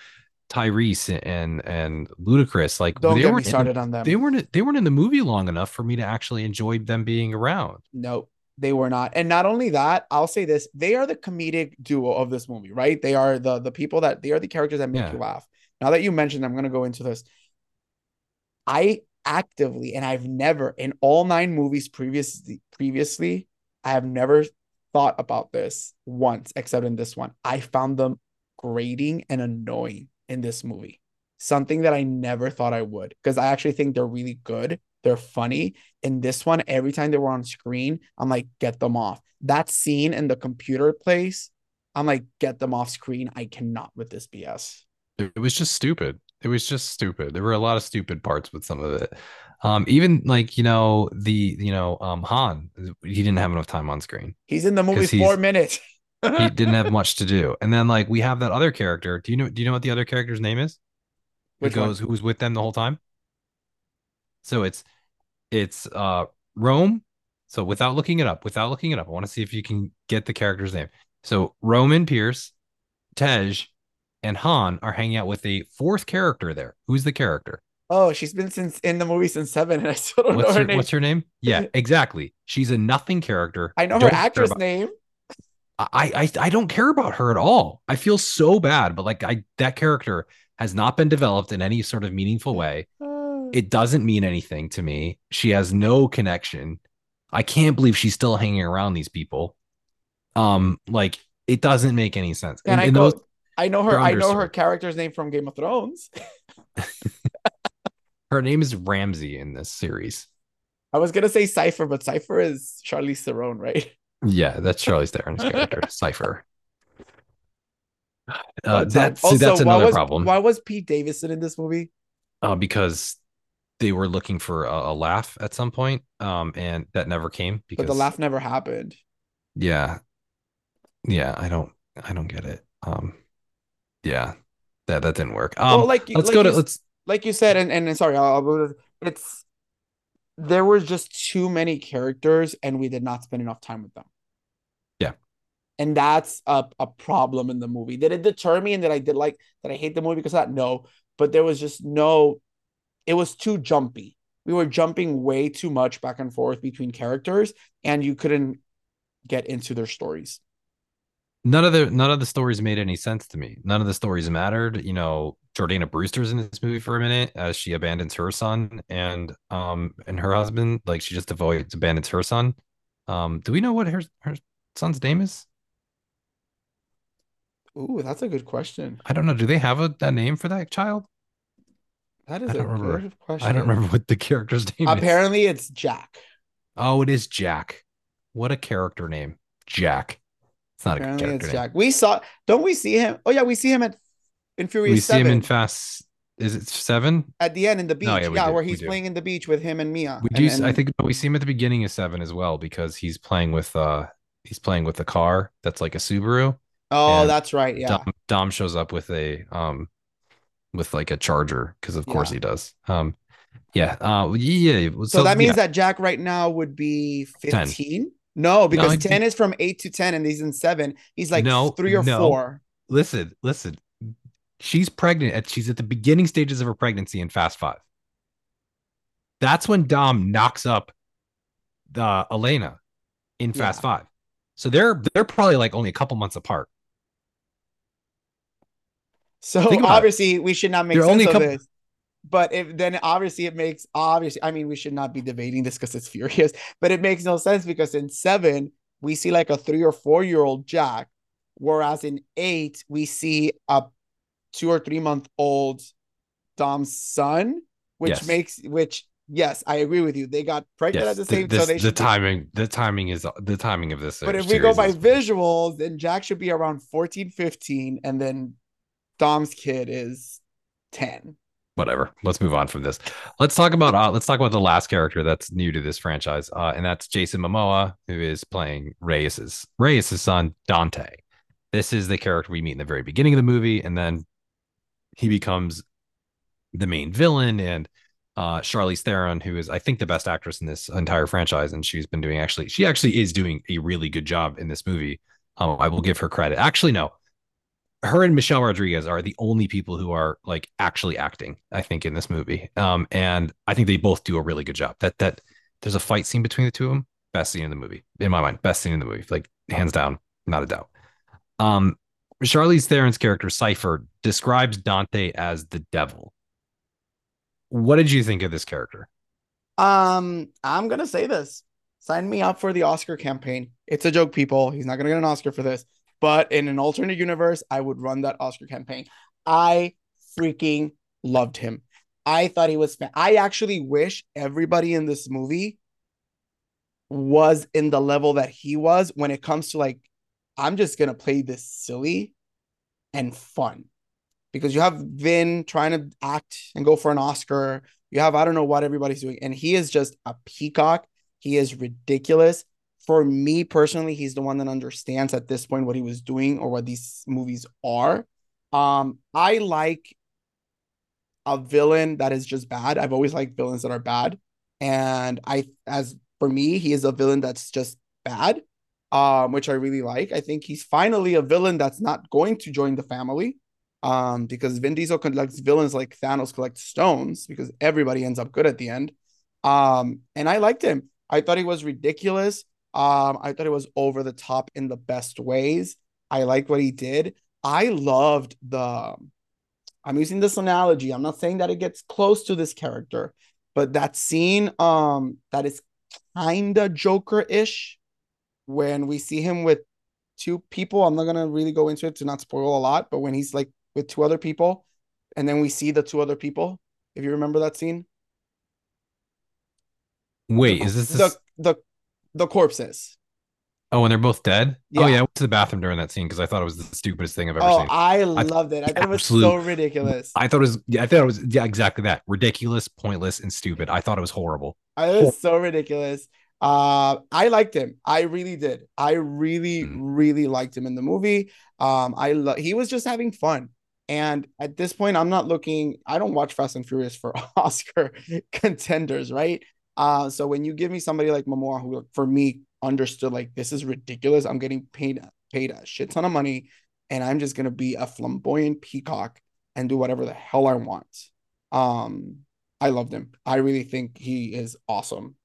Tyrese and and Ludacris. Like Don't they get me weren't in- started on them. they weren't they weren't in the movie long enough for me to actually enjoy them being around. nope. They were not. And not only that, I'll say this, they are the comedic duo of this movie, right? They are the the people that they are the characters that make Yeah. you laugh. Now that you mentioned, I'm going to go into this. I actively and I've never in all nine movies previously previously, I have never thought about this once except in this one. I found them grating and annoying in this movie. Something that I never thought I would because I actually think they're really good. They're funny. In this one, every time they were on screen, I'm like, get them off. That scene in the computer place, I'm like, get them off screen. I cannot with this BS. It was just stupid. It was just stupid. There were a lot of stupid parts with some of it. Um, even like, you know, the, you know, um, Han, he didn't have enough time on screen. He's in the movie four minutes. <laughs> He didn't have much to do. And then like we have that other character. Do you know do you know what the other character's name is? Who Which one? goes who was with them the whole time? So it's it's uh Rome. So without looking it up, without looking it up, I want to see if you can get the character's name. So Roman Pierce, Tej, and Han are hanging out with a fourth character there. Who's the character? Oh, she's been since in the movie since seven, <laughs> and I still don't What's know her her, name. what's her name? Yeah, <laughs> exactly. She's a nothing character. I know her Don't care actress name. I, I I don't care about her at all. I feel so bad, but like I that character has not been developed in any sort of meaningful <sighs> way. It doesn't mean anything to me. She has no connection. I can't believe she's still hanging around these people. Um, like it doesn't make any sense. Can And- I and go? I know her. I know her character's name from Game of Thrones. <laughs> her name is Ramsey in this series. I was gonna say Cipher, but Cipher is Charlize Theron, right? Yeah, that's Charlize Theron's character, <laughs> Cipher. Uh, that's um, see, that's why another was, problem. Why was Pete Davidson in this movie? uh, because they were looking for a, a laugh at some point, um, and that never came because But the laugh never happened. Yeah, yeah, I don't, I don't get it. Um, yeah, that that didn't work. Um, well, like let's like go to let's. like you said, and and sorry, I'll, I'll it's there was just too many characters, and we did not spend enough time with them. Yeah. and that's a, a problem in the movie. Did it deter me and that I did like that I hate the movie because of that? No, but there was just no. It was too jumpy. We were jumping way too much back and forth between characters, and you couldn't get into their stories. None of the none of the stories made any sense to me. None of the stories mattered. You know, Jordana Brewster's in this movie for a minute as she abandons her son and um and her husband. Like she just avoids abandons her son. Um, do we know what her her son's name is? Ooh, that's a good question. I don't know. Do they have a, a name for that child? That is a remember. good question. I don't remember what the character's name is. Apparently, it's Jack. Oh, it is Jack. What a character name. Jack. Not a Apparently, character it's name. Jack. We saw. Don't we see him? Oh yeah, we see him at in Furious We see him in Fast. Is it seven? at the end in the beach. No, yeah, yeah, where he's playing in the beach with him and Mia. We do. I and- think we see him at the beginning of seven as well because he's playing with uh he's playing with a car that's like a Subaru. Oh, that's right. Yeah. Dom, Dom shows up with a um with like a charger because of course Yeah. he does. Um yeah. Uh yeah. So, So, that means yeah. that Jack right now would be 10. 15? No, because I 10 is from 8 to 10 and he's in 7. He's like No, 3 or no. 4. listen, listen. She's pregnant. At, she's at the beginning stages of her pregnancy in Fast Five. That's when Dom knocks up the Elena in Fast Yeah. Five. So they're they're probably like only a couple months apart. So about it. obviously we should not make There are sense only a of couple- this. But if then obviously it makes obviously I mean we should not be debating this because it's <laughs> furious, but it makes no sense because in seven we see like a three or four year old Jack, whereas in eight we see a two or three month old Dom's son, which Yes. makes which yes I agree with you they got pregnant Yes, at the the, same this- so they the should be- timing the timing is the timing of this. but if we go by is- visuals then Jack should be around 14 15 and then Dom's kid is 10 whatever. Let's move on from this. Let's talk about uh, let's talk about the last character that's new to this franchise, uh, and that's Jason Momoa, who is playing Reyes's Reyes's son Dante. This is the character we meet in the very beginning of the movie, and then he becomes the main villain. And uh, Charlize Theron, who is I think the best actress in this entire franchise, and she's been doing actually she actually is doing a really good job in this movie. Um, I will give her credit. Actually, no, her and Michelle Rodriguez are the only people who are like actually acting, I think, in this movie. Um, and I think they both do a really good job. That that there's a fight scene between the two of them best scene in the movie in my mind. Best scene in the movie, like hands down, not a doubt. Um, Charlize Theron's character Cipher describes Dante as the devil. What did you think of this character? Um, I'm gonna say this. Sign me up for the Oscar campaign. It's a joke, people. He's not gonna get an Oscar for this. But in an alternate universe, I would run that Oscar campaign. I freaking loved him. I thought he was. I actually wish everybody in this movie was in the level that he was when it comes to like, I'm just gonna play this silly and fun because you have Vin trying to act and go for an Oscar. You have I don't know what everybody's doing, and he is just a peacock. He is ridiculous. For me personally, he's the one that understands at this point what he was doing or what these movies are. Um, I like a villain that is just bad. I've always liked villains that are bad, and I, as for me, he is a villain that's just bad, um, which I really like. I think he's finally a villain that's not going to join the family um, because Vin Diesel collects villains like Thanos collect stones because everybody ends up good at the end. Um, and I liked him. I thought he was ridiculous. Um, I thought it was over the top in the best ways. I like what he did. I loved the. I'm using this analogy. I'm not saying that it gets close to this character, but that scene um that is kinda Joker-ish when we see him with two people. I'm not gonna really go into it to not spoil a lot, but when he's like with two other people, and then we see the two other people. If you remember that scene. Wait, is this the the the corpses? Oh, and they're both dead. Yeah. Oh yeah, I went to the bathroom during that scene because I thought it was the stupidest thing I've ever oh, seen. I loved it. I thought it was so ridiculous. I thought it was. Yeah, I thought it was. Yeah, exactly that. Ridiculous, pointless, and stupid. I thought it was horrible. I was so ridiculous. Uh, I liked him. I really did. I really, mm. really liked him in the movie. Um, I he was just having fun. And at this point, I'm not looking, I don't watch Fast and Furious for <laughs> Oscar contenders, right? Uh, so when you give me somebody like Momoa, who for me understood like this is ridiculous, I'm getting paid paid a shit ton of money, and I'm just gonna be a flamboyant peacock and do whatever the hell I want. Um, I loved him. I really think he is awesome.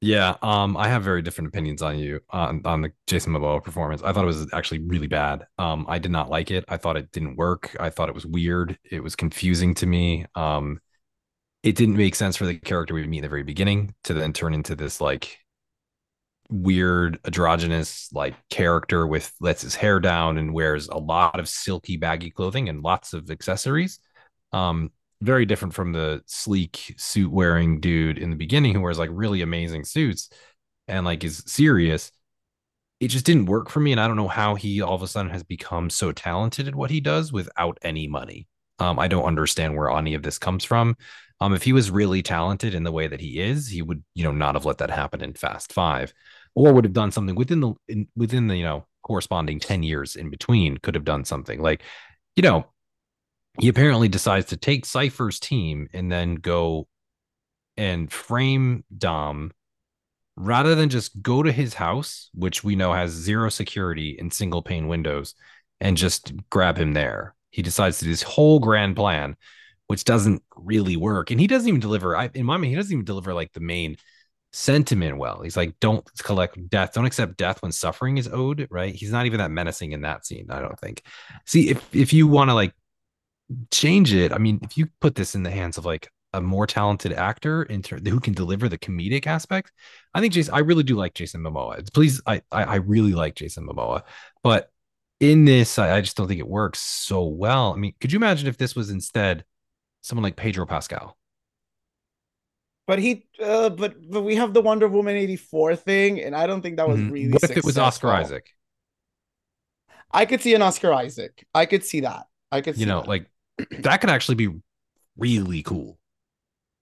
Yeah, um, I have very different opinions on you on on the Jason Momoa performance. I thought it was actually really bad. Um, I did not like it. I thought it didn't work. I thought it was weird. It was confusing to me. Um, it didn't make sense for the character we meet in the very beginning to then turn into this like weird androgynous like character with lets his hair down and wears a lot of silky baggy clothing and lots of accessories. Um, very different from the sleek suit wearing dude in the beginning who wears like really amazing suits and like is serious. It just didn't work for me. And I don't know how he all of a sudden has become so talented at what he does without any money. Um, I don't understand where any of this comes from. Um, if he was really talented in the way that he is, he would, you know, not have let that happen in Fast Five, or would have done something within the in, within the you know corresponding ten years in between. Could have done something like, you know, he apparently decides to take Cipher's team and then go and frame Dom rather than just go to his house, which we know has zero security and single pane windows, and just grab him there. He decides to do this whole grand plan, which doesn't really work. And he doesn't even deliver, I, in my mind, he doesn't even deliver like the main sentiment well. He's like, don't collect death, don't accept death when suffering is owed, right? He's not even that menacing in that scene, I don't think. See, if if you want to like change it. I mean, if you put this in the hands of like a more talented actor in ter- who can deliver the comedic aspect, I think Jason. I really do like Jason Momoa. Please, I I, I really like Jason Momoa, but in this, I, I just don't think it works so well. I mean, could you imagine if this was instead someone like Pedro Pascal? But he, uh, but but we have the Wonder Woman eighty four thing, and I don't think that was mm-hmm. really. What if successful. it was Oscar Isaac? I could see an Oscar Isaac. I could see that. I could. you know, that. like <clears throat> that could actually be really cool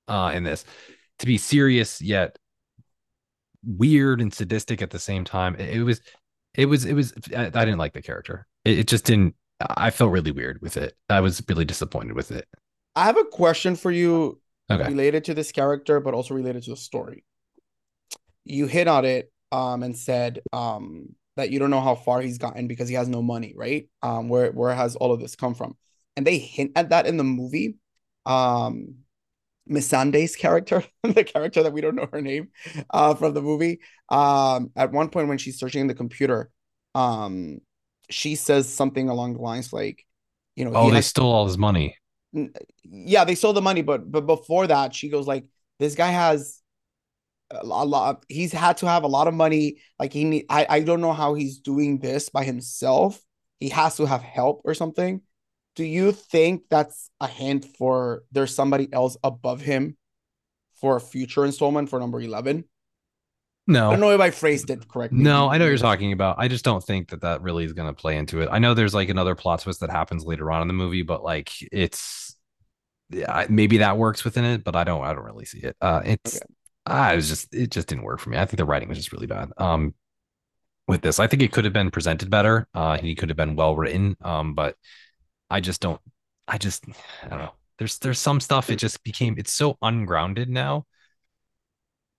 uh in this to be serious yet weird and sadistic at the same time it, it was it was it was I, I didn't like the character it, it, just didn't i felt really weird with it i was really disappointed with it i have a question for you okay. related to this character but also related to the story you hit on it um and said um that you don't know how far he's gotten because he has no money right um where where has all of this come from and they hint at that in the movie. Um, Missandei's character, <laughs> the character that we don't know her name uh, from the movie. Um, at one point when she's searching the computer, um, she says something along the lines like, you know, Oh, he they has- stole all his money. Yeah, they sold the money, but but before that, she goes like, this guy has a lo- a lot. He's had to have a lot of money. Like he need. I I don't know how he's doing this by himself. He has to have help or something. Do you think that's a hint for there's somebody else above him for a future installment for number eleven? I No, don't know if I phrased it correctly. No, I know what you're talking about. I just don't think that that really is going to play into it. I know there's like another plot twist that happens later on in the movie, but like it's yeah, maybe that works within it, but I don't I don't really see it. Uh it's Okay. I was just it just didn't work for me. I think the writing was just really bad. Um with this, I think it could have been presented better. Uh he could have been well written. Um but I just don't I just I don't know. There's there's some stuff it just became it's so ungrounded now.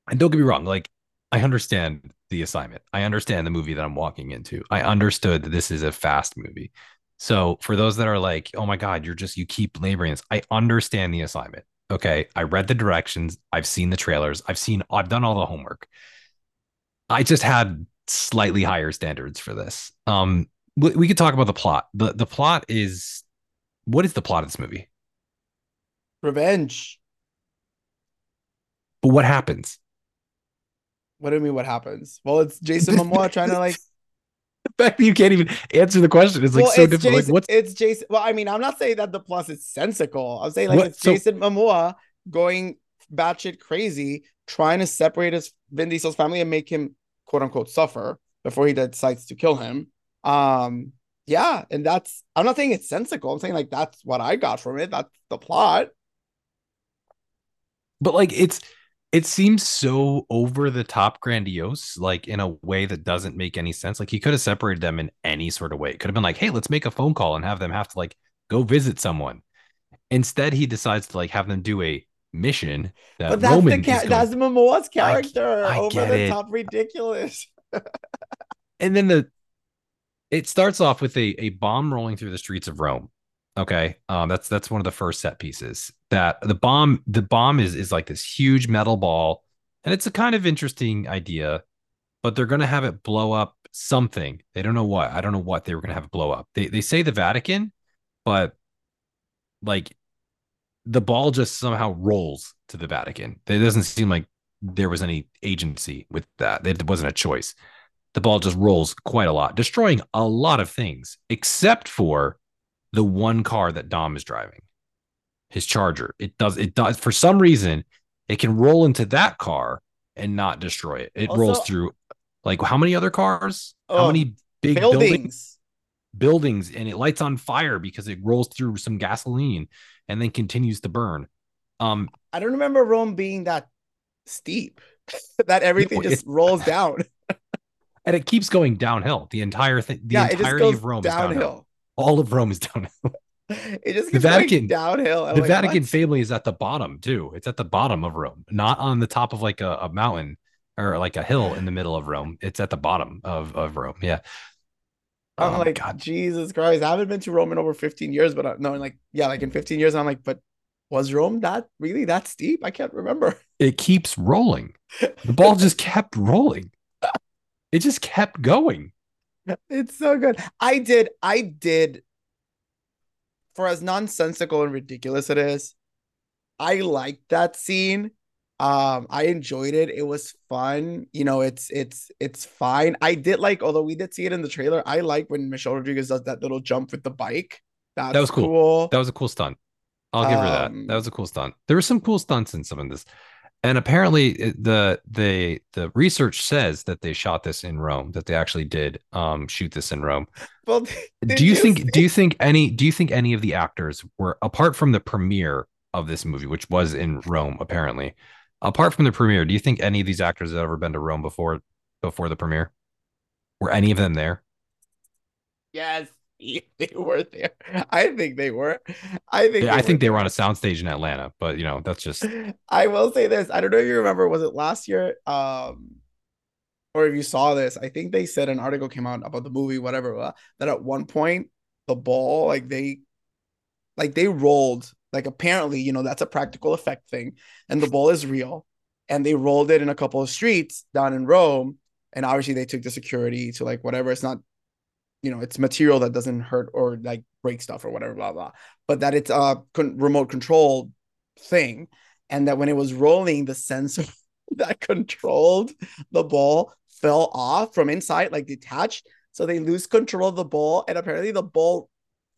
And don't get me wrong, like I understand the assignment. I understand the movie that I'm walking into. I understood that this is a fast movie. So for those that are like, oh my God, you're just, you keep laboring this, I understand the assignment. Okay. I read the directions. I've seen the trailers. I've seen, I've done all the homework. I just had slightly higher standards for this. Um, we, we could talk about the plot. The, the plot is, what is the plot of this movie? Revenge. But what happens? What do you mean? What happens? Well, it's Jason Momoa trying to like. The fact that you can't even answer the question is like well, so difficult. Jason, like, what's it's Jason. Well, I mean, I'm not saying that the plus is sensical. I'm saying like What- it's so- Jason Momoa going batshit crazy, trying to separate his Vin Diesel's family and make him quote unquote suffer before he decides to kill him. Um, yeah, and that's I'm not saying it's sensical. I'm saying like that's what I got from it. That's the plot. but like it's it seems so over the top grandiose like in a way that doesn't make any sense like he could have separated them in any sort of way it could have been like hey let's make a phone call and have them have to like go visit someone instead he decides to like have them do a mission that but that's Roman the ca- going- that's Momoa's character I over get the it. top ridiculous. <laughs> and then the it starts off with a, a bomb rolling through the streets of Rome. Okay. Um, that's that's one of the first set pieces. That the bomb, the bomb is is like this huge metal ball, and it's a kind of interesting idea, but they're gonna have it blow up something. They don't know what. I don't know what they were gonna have it blow up. They they say the Vatican, but like the ball just somehow rolls to the Vatican. It doesn't seem like there was any agency with that. It wasn't a choice the ball just rolls quite a lot, destroying a lot of things, except for the one car that Dom is driving, his Charger. It does, it does, for some reason, it can roll into that car and not destroy it. It Also- rolls through like how many other cars? how Oh, many big buildings? Buildings. buildings and it lights on fire because it rolls through some gasoline and then continues to burn. Um, I don't remember Rome being that steep <laughs> that everything just rolls down. <laughs> and it keeps going downhill. The entire thing, the yeah, it just entirety goes of Rome is downhill. downhill. All of Rome is downhill. <laughs> It just The Vatican- downhill. I'm the like, Vatican what? family is at the bottom too. It's at the bottom of Rome, not on the top of like a, a mountain or like a hill in the middle of Rome. It's at the bottom of, of Rome. Yeah. I'm Oh, like, God. Jesus Christ, I haven't been to Rome in over 15 years, but I, no, like, yeah, like in 15 years, I'm like, but was Rome that really that steep? I can't remember. <laughs> It keeps rolling. The ball just kept rolling. It just kept going. It's so good. I did, I did, for as nonsensical and ridiculous it is, I liked that scene. Um, I enjoyed it. It was fun. You know, it's it's it's fine. I did like, although we did see it in the trailer. I like when Michelle Rodriguez does that little jump with the bike. That's was cool. cool. That was a cool stunt. I'll give her that. Um, That was a cool stunt. There were some cool stunts in some of this. And apparently the the the research says that they shot this in Rome, that they actually did um shoot this in Rome. Well, do you you think see- do you think any do you think any of the actors were apart from the premiere of this movie which was in Rome apparently apart from the premiere do you think any of these actors have ever been to Rome before before the premiere? Were any of them there? Yes, <laughs> they were there. I think they were. I think. yeah, I think they were on a soundstage in Atlanta but you know that's just <laughs> I will say this. I don't know if you remember. Was it last year? Um, or if you saw this, I think they said an article came out about the movie, whatever. uh, that at one point the ball, like they, like they rolled Like apparently, you know, that's a practical effect thing, and the ball is real. And they rolled it in a couple of streets down in Rome, and obviously they took the security to like whatever. It's not, you know, it's material that doesn't hurt or like break stuff or whatever, blah blah. But that it's a con- remote control thing, and that when it was rolling, the sensor <laughs> that controlled the ball fell off from inside, like detached. So they lose control of the ball, and apparently the ball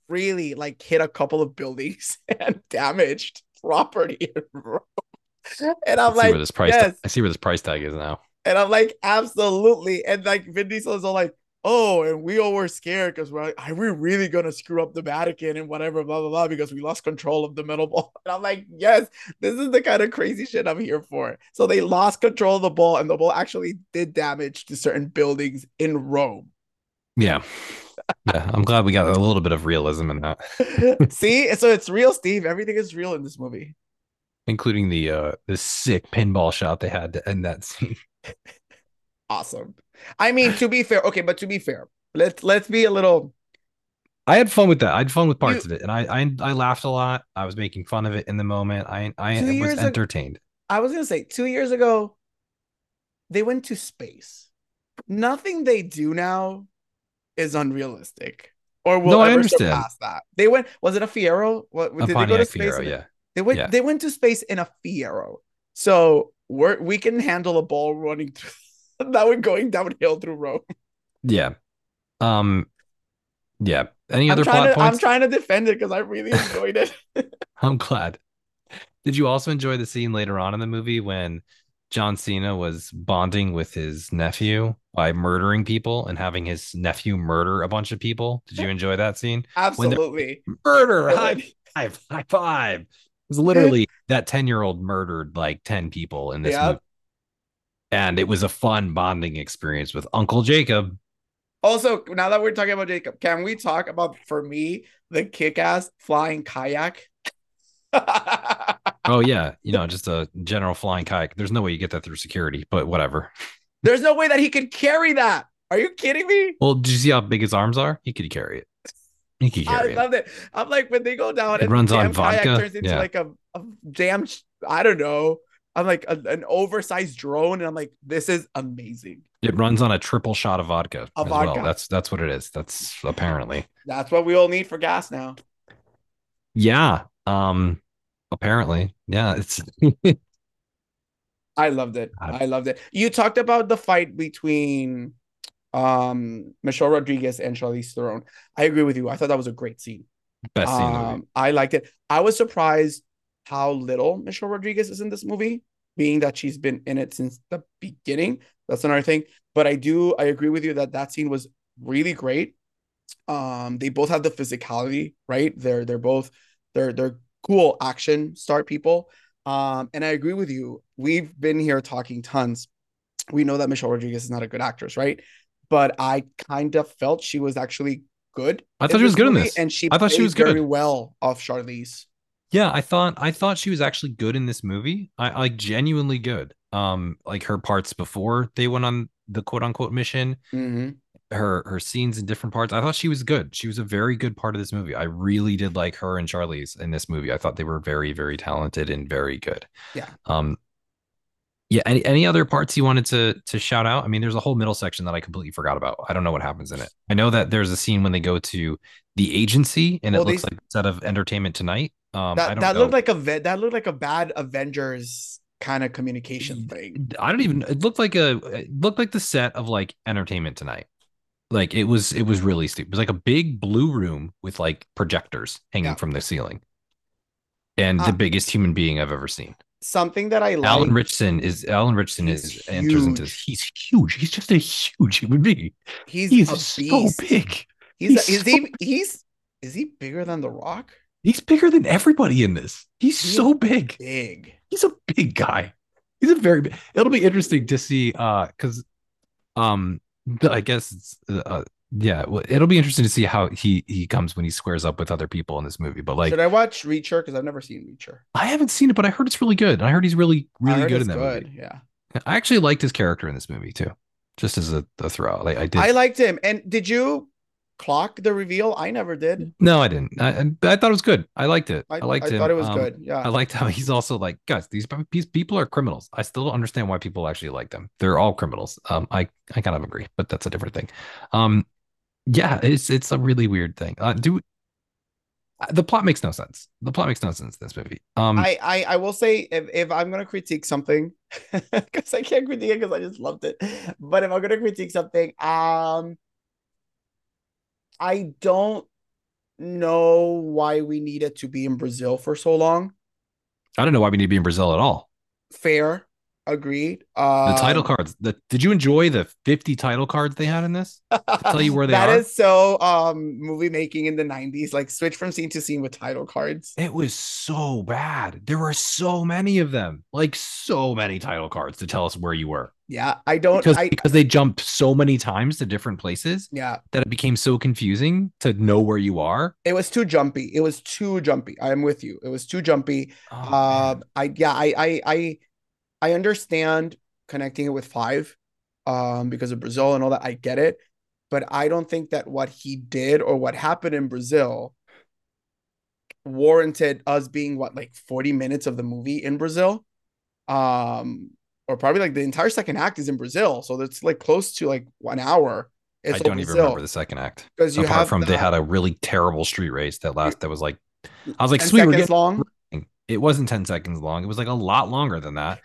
really like hit a couple of buildings <laughs> and damaged property. <laughs> and I'm like, where this price yes. I see where this price tag is now. And I'm like, absolutely. And like Vin Diesel is all like, oh, and we all were scared because we're like, are we really gonna screw up the Vatican and whatever, blah blah blah, because we lost control of the metal ball. <laughs> And I'm like, yes, this is the kind of crazy shit I'm here for. So they lost control of the ball, and the ball actually did damage to certain buildings in Rome. Yeah. Yeah. I'm glad we got a little bit of realism in that. <laughs> <laughs> See, so it's real, Steve. Everything is real in this movie. Including the uh the sick pinball shot they had to end that scene. Awesome. I mean, to be fair, okay, but to be fair, let's let's be a little I had fun with that. I had fun with parts You- of it, and I, I I laughed a lot. I was making fun of it in the moment. I I was entertained. I was gonna say two years ago, they went to space. Nothing they do now is unrealistic, or will No, I ever understand. surpass that. They went. Was it a Fiero? What A did they go to space? Fiero, yeah. They went. Yeah. They went to space in a Fiero. So we're we can handle a ball running through. <laughs> now we're going downhill through Rome. Yeah. Um yeah. Any I'm other plot to. I'm trying to defend it because I really <laughs> enjoyed it. <laughs> I'm glad. Did you also enjoy the scene later on in the movie when John Cena was bonding with his nephew by murdering people and having his nephew murder a bunch of people? Did you enjoy that scene? Absolutely. Murder, high five, high five. It was literally that 10 year old murdered like 10 people in this movie. And it was a fun bonding experience with Uncle Jacob. Also, now that we're talking about Jacob, can we talk about for me the kick-ass flying kayak? <laughs> Oh, yeah. You know, just a general flying kayak. There's no way you get that through security, but whatever. There's no way that he could carry that. Are you kidding me? Well, do you see how big his arms are? He could carry it. He could I carry it. love it. I'm like when they go down It and runs on vodka? turns into Yeah. like a, a damn I don't know. I'm like a- an oversized drone, and I'm like, this is amazing. It runs on a triple shot of vodka A as vodka. well. That's that's what it is. That's apparently. That's what we all need for gas now. Yeah. Um apparently. Yeah, it's <laughs> I loved it. I loved it. You talked about the fight between um Michelle Rodriguez and Charlize Theron. I agree with you. I thought that was a great scene. best scene in the movie. Um, I liked it. I was surprised how little Michelle Rodriguez is in this movie, being that she's been in it since the beginning. That's another thing. But I do, I agree with you that that scene was really great. Um, they both have the physicality, right? They're they're both they're they're cool action star people. Um, and I agree with you. We've been here talking tons. We know that Michelle Rodriguez is not a good actress, right? But I kind of felt she was actually good. I thought she was good in this. and she I thought she was good. very well off Charlize. Yeah, I thought I thought she was actually good in this movie. I like genuinely good. Um, like her parts before they went on the quote unquote mission, Mm-hmm. her her scenes in different parts. I thought she was good. She was a very good part of this movie. I really did like her and Charlie's in this movie. I thought they were very very talented and very good. Yeah. Um. Yeah. Any any other parts you wanted to to shout out? I mean, there's a whole middle section that I completely forgot about. I don't know what happens in it. I know that there's a scene when they go to the agency and Well, it looks they- like a set of Entertainment Tonight. Um, I That that know. looked like a that looked like a bad Avengers kind of communication thing. I don't even. It looked like a. It looked like the set of like Entertainment Tonight. Like it was. It was really stupid. It was like a big blue room with like projectors hanging Yeah. from the ceiling, and Uh, the biggest human being I've ever seen. Something that I like. Alan Ritchson is Alan Ritchson He's is enters into. this. He's huge. He's just a huge human being. he's, He's a so big. He's, he's a, is so he he's is he bigger than The Rock? He's bigger than everybody in this. He's He so big. Big. he's a big guy. He's a very big. It'll be interesting to see uh because um I guess it's uh yeah, well, it'll be interesting to see how he he comes when he squares up with other people in this movie. But like Should I watch Reacher? Because I've never seen Reacher. I haven't seen it, but I heard it's really good. I heard he's really really good in that good. movie. Yeah. I actually liked his character in this movie too. Just as a, a throw. Like I did I liked him. And did you clock the reveal? I never did. No, I didn't. I, I thought it was good. I liked it. I, I, liked I him. thought it was Um, good. Yeah. I liked how he's also like, guys, these, these people are criminals. I still don't understand why people actually like them. They're all criminals. Um, I, I kind of agree, but that's a different thing. Um, yeah, it's it's a really weird thing. Uh, do the plot makes no sense. The plot makes no sense in this movie. Um, I, I I will say if, if I'm gonna critique something, <laughs> because I can't critique it because I just loved it. But if I'm gonna critique something, um, I don't know why we needed to be in Brazil for so long. I don't know why we need to be in Brazil at all. Fair, agreed. The Um, title cards. The did you enjoy the fifty title cards they had in this? <laughs> tell you where they That are? is so um movie making in the 90s, like switch from scene to scene with title cards. It was so bad. There were so many of them, like so many title cards to tell us where you were. Yeah, I don't Because I because they jumped so many times to different places yeah, that it became so confusing to know where you are. it was too jumpy. It was too jumpy. I am with you. It was too jumpy. Oh, Uh. I yeah, I I I I understand connecting it with five, um, because of Brazil and all that. I get it, but I don't think that what he did or what happened in Brazil warranted us being what like 40 minutes of the movie in Brazil. Um, or probably like the entire second act is in Brazil. So that's like close to like one hour. It's I don't even remember the second act. because you Apart have from they had a really terrible street race that last that was like I was like, sweet, we're getting long. <laughs> it wasn't 10 seconds long. It was like a lot longer than that.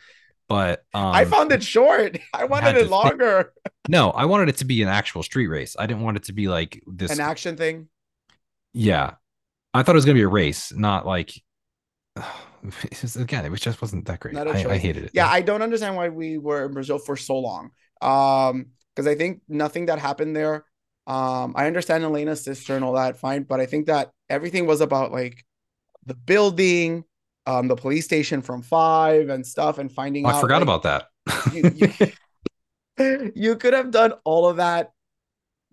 But um I found it short. <laughs> I wanted it to think- longer. <laughs> no, I wanted it to be an actual street race. I didn't want it to be like this An action thing. Yeah. I thought it was gonna be a race, not like <sighs> just, again, it was just wasn't that great. I, I, hated it. Yeah, I don't understand why we were in Brazil for so long. Um, because I think nothing that happened there. Um, I understand Elena's sister and all that, fine, but I think that everything was about like the building, um, the police station from five and stuff, and finding Oh, out. I forgot like, about that. you, you, <laughs> <laughs> you could have done all of that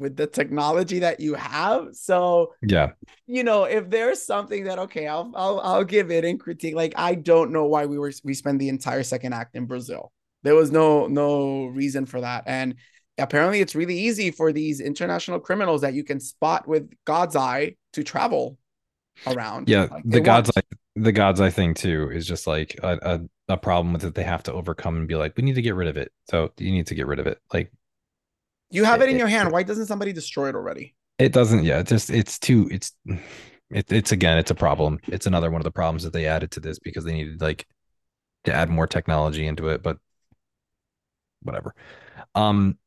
with the technology that you have. So yeah. you know, if there's something that okay, I'll I'll I'll give it in critique. Like I don't know why we were we spent the entire second act in Brazil. There was no no reason for that. And apparently it's really easy for these international criminals that you can spot with God's eye to travel around. Yeah. Like, the God's eye the God's eye thing too is just like a, a, a problem with it they have to overcome and be like, we need to get rid of it. So you need to get rid of it. Like you have it in it- your hand. Why doesn't somebody destroy it already? it doesn't, yeah, it's just it's too it's it, it's again, it's a problem. It's another one of the problems that they added to this because they needed like to add more technology into it, but whatever. Um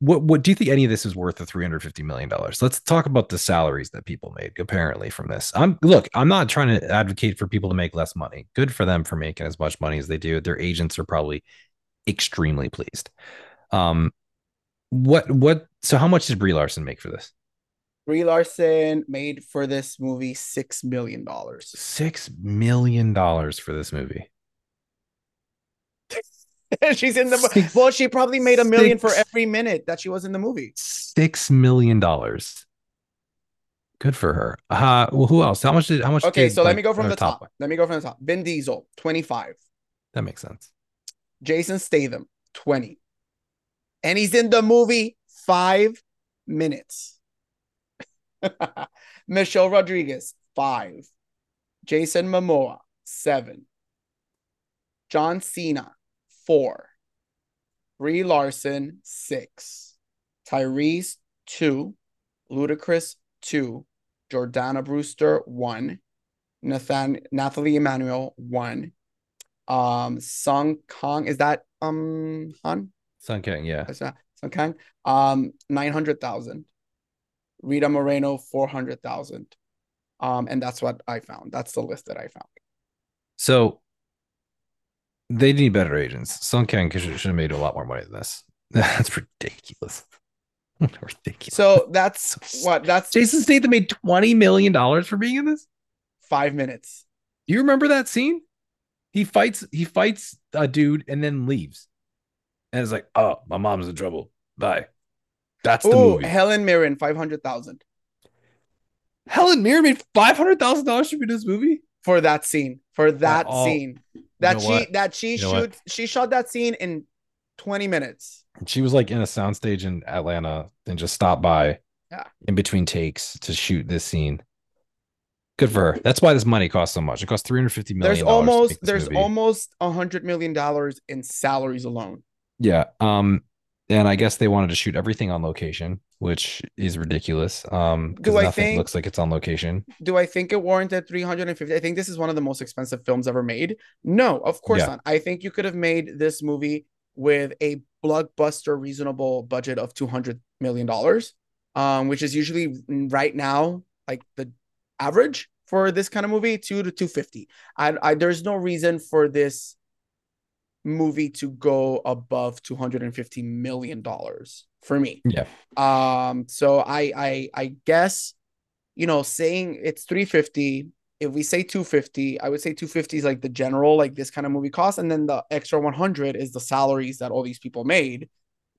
what what do you think any of this is worth the 350 million dollars? Let's talk about the salaries that people made apparently from this. I'm look i'm not trying to advocate for people to make less money. Good for them for making as much money as they do. Their agents are probably extremely pleased. Um what what so how much did brie larson make for this? Brie Larson made for this movie six million dollars. six million dollars for this movie <laughs> <laughs> She's in the Six- well, she probably made a million for every minute that she was in the movie. six million dollars good for her uh well who else how much did how much Okay, did, so let like, me go from the top. Let me go from the top. Vin Diesel, 25. that makes sense Jason Statham, 20. And he's in the movie five minutes. <laughs> Michelle Rodriguez, five. Jason Momoa, seven. John Cena, four. Brie Larson, six. Tyrese, two. Ludacris, two. Jordana Brewster, one. Nathan Nathalie Emmanuel, one. Um, Sung Kang, is that um Han? sun king yeah Is that Sung Kang? Um, nine hundred thousand. Rita Moreno, four hundred thousand. Um, and that's what I found. That's the list that I found. So they need better agents. Sung Kang should, should have made a lot more money than this. <laughs> That's ridiculous. <laughs> ridiculous. So that's So- what that's Jason Statham made twenty million dollars for being in this. five minutes. You remember that scene? He fights. He fights a dude and then leaves, and it's like, "Oh, my mom's in trouble. Bye." That's the Oh, movie. Helen Mirren, five hundred thousand Helen Mirren made five hundred thousand dollars to be in this movie. for that scene. For that scene. That know she what? that she You know what? shoot she shot that scene in 20 minutes. She was like in a soundstage in Atlanta and just stopped by Yeah. in between takes to shoot this scene. Good for her. That's why this money costs so much. It costs 350 million. There's almost there's almost a hundred million dollars in salaries alone. Yeah. Um, and I guess they wanted to shoot everything on location, which is ridiculous. Um, because Do I think- looks like it's on location. Do I think it warranted 350? I think this is one of the most expensive films ever made. No, of course Yeah. not. I think you could have made this movie with a blockbuster reasonable budget of 200 million dollars. Um, which is usually right now like the average for this kind of movie, two to 250. I, I there's no reason for this movie to go above 250 million dollars for me. Yeah. Um, so I I I guess you know saying it's 350. If we say 250, I would say 250 is like the general like this kind of movie cost, and then the extra 100 is the salaries that all these people made.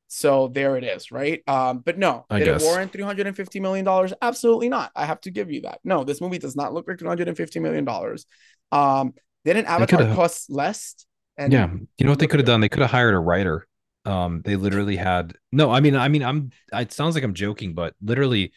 So there it is, right? Um, but no, I did guess. it warrant 350 million dollars? Absolutely not. I have to give you that. No, this movie does not look like 350 million dollars. Um, didn't Avatar cost less? And yeah. You know what they could have done? They could have hired a writer. Um, they literally had no, I mean, I mean, I'm it sounds like I'm joking, but literally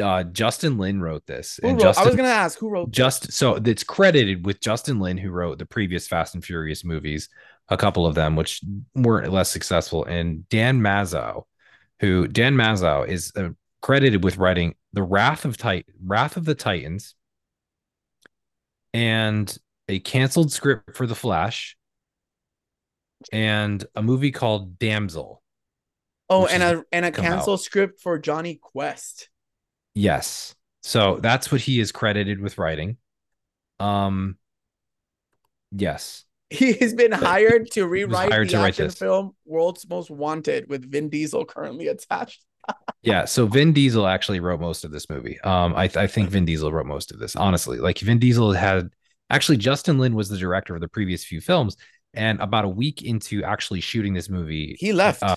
uh Justin Lin wrote this. Who and wrote, Justin I was gonna ask who wrote just so it's credited with Justin Lin, who wrote the previous Fast and Furious movies, a couple of them, which weren't less successful, and Dan Mazeau, who Dan Mazeau is uh, credited with writing the Wrath of Tit- Wrath of the Titans, and a canceled script for The Flash, and a movie called Damsel. Oh, and a and a come out. cancel script for Jonny Quest. Yes, so that's what he is credited with writing. Um, yes. He's been hired to rewrite hired the to action this. film World's Most Wanted with Vin Diesel currently attached. Yeah, so Vin Diesel actually wrote most of this movie. Um, I, I think Vin Diesel wrote most of this, honestly. Like Vin Diesel had actually Justin Lin was the director of the previous few films, and about a week into actually shooting this movie, He left. uh,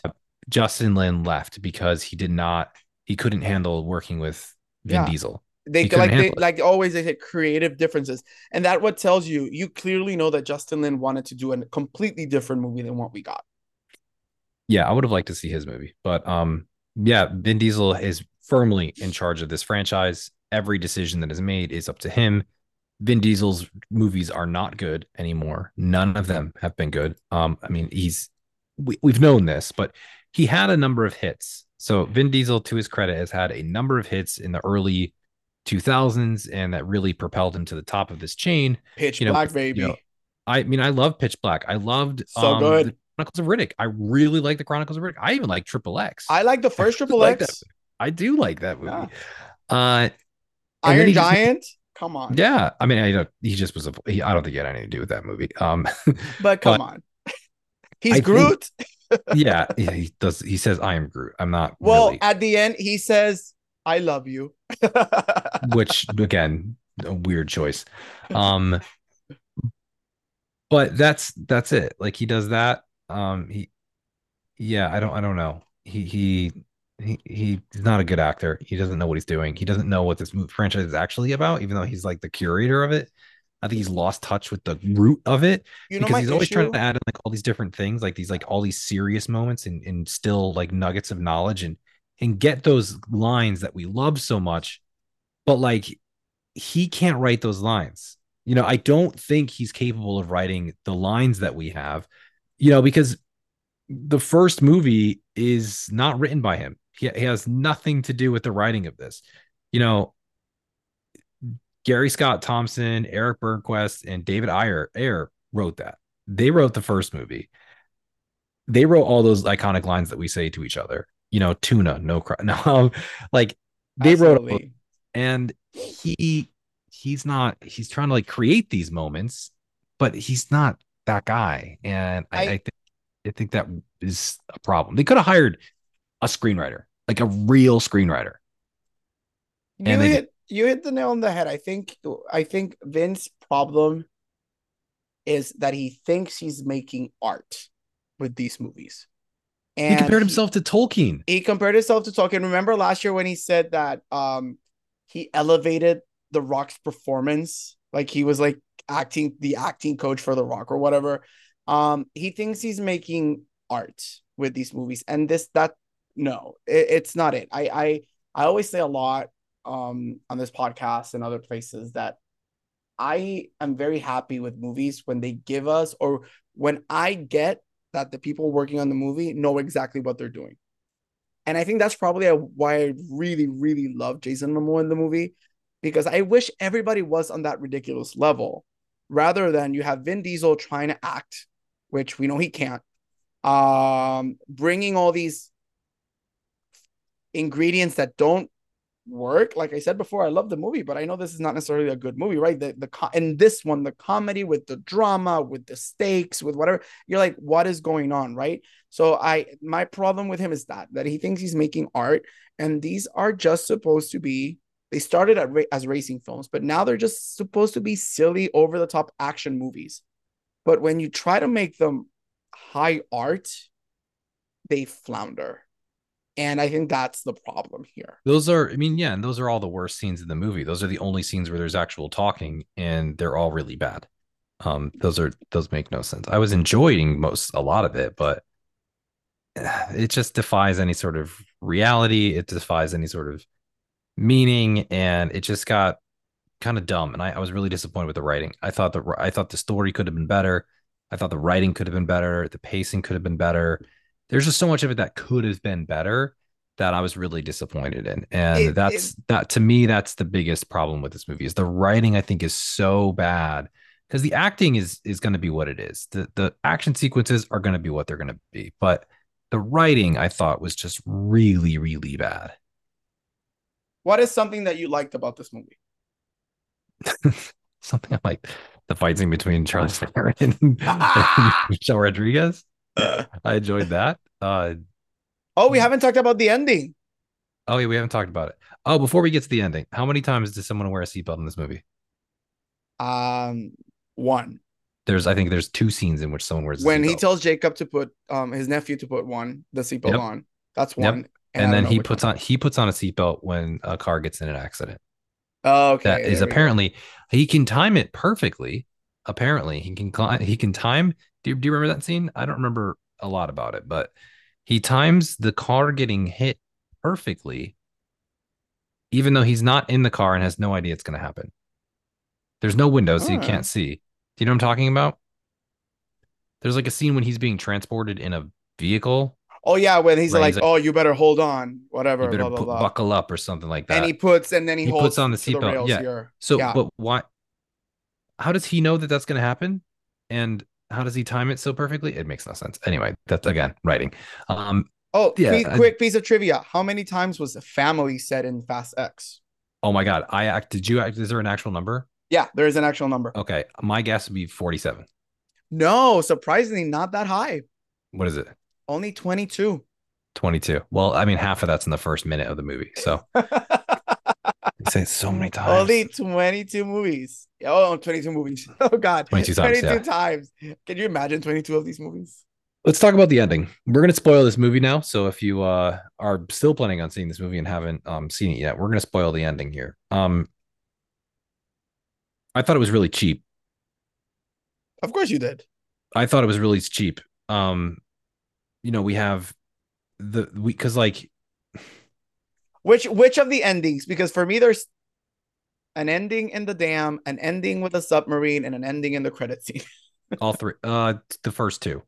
Justin Lin left because he did not, he couldn't handle working with Vin Yeah. Diesel. they he like they like always they hit creative differences. And that what tells you you clearly know that Justin Lin wanted to do a completely different movie than what we got. Yeah, I would have liked to see his movie, but um, yeah, Vin Diesel is firmly in charge of this franchise. Every decision that is made is up to him. Vin Diesel's movies are not good anymore. None of them have been good. Um, I mean, he's we, we've known this, but he had a number of hits. So Vin Diesel, to his credit, has had a number of hits in the early 2000s, and that really propelled him to the top of this chain. Pitch You know, Black baby. you know, I mean, I love Pitch Black. I loved So um, good. Chronicles of Riddick. I really like the Chronicles of Riddick. I even like Triple X. I like the first Triple like X. I do like that movie. Yeah. Uh, Iron he just- Giant. Come on. yeah. I mean, I don't. He just was a. He, I don't think he had anything to do with that movie. Um, <laughs> But come But on. <laughs> He's I Groot. <laughs> yeah, yeah, he does. He says, "I am Groot." I'm not well, really. at the end, he says, I love you. Which again, a weird choice. Um, but that's that's it. Like he does that. Um, he, yeah. I don't. I don't know. He he. He, he's not a good actor. He doesn't know what he's doing. He doesn't know what this movie franchise is actually about, even though he's like the curator of it. I think he's lost touch with the root of it. you know because he's always issue? trying to add in like all these different things, like these like all these serious moments and and still like nuggets of knowledge and and get those lines that we love so much. But like he can't write those lines. You know, I don't think he's capable of writing the lines that we have, you know, because the first movie is not written by him. He, he has nothing to do with the writing of this. You know, Gary Scott Thompson, Erik Bergquist, and David Ayer, Ayer wrote that. They wrote the first movie. They wrote all those iconic lines that we say to each other. You know, tuna, no cry. <laughs> No, um, like they wrote, Absolutely. and he he's not. He's trying to like create these moments, but he's not that guy. And I, I- I think I think that is a problem. They could have hired a screenwriter, like a real screenwriter. You and hit you hit the nail on the head. I think I think Vince's problem is that he thinks he's making art with these movies. And he compared himself to Tolkien. He, compared himself to Tolkien. Remember last year when he said that um he elevated the Rock's performance, like he was like acting the acting coach for the Rock or whatever. Um, he thinks he's making art with these movies, and this that no, it, it's not it. I I I always say a lot um on this podcast and other places that I am very happy with movies when they give us or when I get that the people working on the movie know exactly what they're doing. And I think that's probably a, why I really, really love Jason Momoa in the movie because I wish everybody was on that ridiculous level rather than you have Vin Diesel trying to act, which we know he can't, um, bringing all these ingredients that don't work. Like I said before, I love the movie, but I know this is not necessarily a good movie, right? The the in this one, the comedy with the drama, with the stakes, with whatever, you're like, what is going on, right? So I my problem with him is that that he thinks he's making art, and these are just supposed to be. They started at, as racing films, but now they're just supposed to be silly, over the top action movies. But when you try to make them high art, they flounder. And I think that's the problem here. Those are, I mean, yeah, and those are all the worst scenes in the movie. Those are the only scenes where there's actual talking, and they're all really bad. Um, those are those make no sense. I was enjoying most a lot of it, but <sighs> it just defies any sort of reality. It defies any sort of meaning, and it just got kind of dumb. And I, I was really disappointed with the writing. I thought the I thought the story could have been better. I thought the writing could have been better. The pacing could have been better there's just so much of it that could have been better that I was really disappointed in. And it, that's it, that to me, that's the biggest problem with this movie is the writing, I think, is so bad because the acting is is going to be what it is. The the action sequences are going to be what they're going to be. But the writing I thought was just really, really bad. What is something that you liked about this movie? <laughs> something I like the fight scene between Charlize <laughs> Theron and, and <laughs> Michelle Rodriguez. <laughs> I enjoyed that. Uh, oh, we haven't talked about the ending. Oh, yeah, we haven't talked about it. Oh, before we get to the ending, how many times does someone wear a seatbelt in this movie? Um, one. There's, I think, there's two scenes in which someone wears. when he tells Jacob to put, um, his nephew to put one the seatbelt yep. on. That's one. Yep. And, and then he puts on he puts on a seatbelt when a car gets in an accident. Oh, okay. That is apparently go. he can time it perfectly. Apparently, he can he can time do you, do you remember that scene? I don't remember a lot about it, but he times the car getting hit perfectly, even though he's not in the car and has no idea it's going to happen. There's no windows, so you can't see. Do you know what I'm talking about? There's like a scene when he's being transported in a vehicle. Oh yeah, when he's, like, he's like, "Oh, you better hold on, whatever, you better blah, blah, blah. buckle up or something like that." And he puts, and then he, he puts on the seatbelt. Yeah. Here. So, yeah. but why? How does he know that that's going to happen? And how does he time it so perfectly? It makes no sense. Anyway, that's again writing. Um, oh, yeah, quick piece of trivia: How many times was family said in Fast X? Oh my god, I act. Did you? Act? Is there an actual number? Yeah, there is an actual number. Okay, my guess would be forty-seven. No, surprisingly, not that high. What is it? Only twenty-two. 22. Well, I mean, half of that's in the first minute of the movie. So <laughs> say it so many <laughs> times. Only 22 movies. Oh, 22 movies. <laughs> Oh God. 22 times. 22 yeah. times. Can you imagine 22 of these movies? Let's talk about the ending. We're gonna spoil this movie now. So if you uh, are still planning on seeing this movie and haven't um, seen it yet, we're gonna spoil the ending here. Um, I thought it was really cheap. Of course you did. I thought it was really cheap. Um, you know, we have the we because like which which of the endings? Because for me, there's an ending in the dam, an ending with a submarine, and an ending in the credit scene. <laughs> All three. Uh, the first two.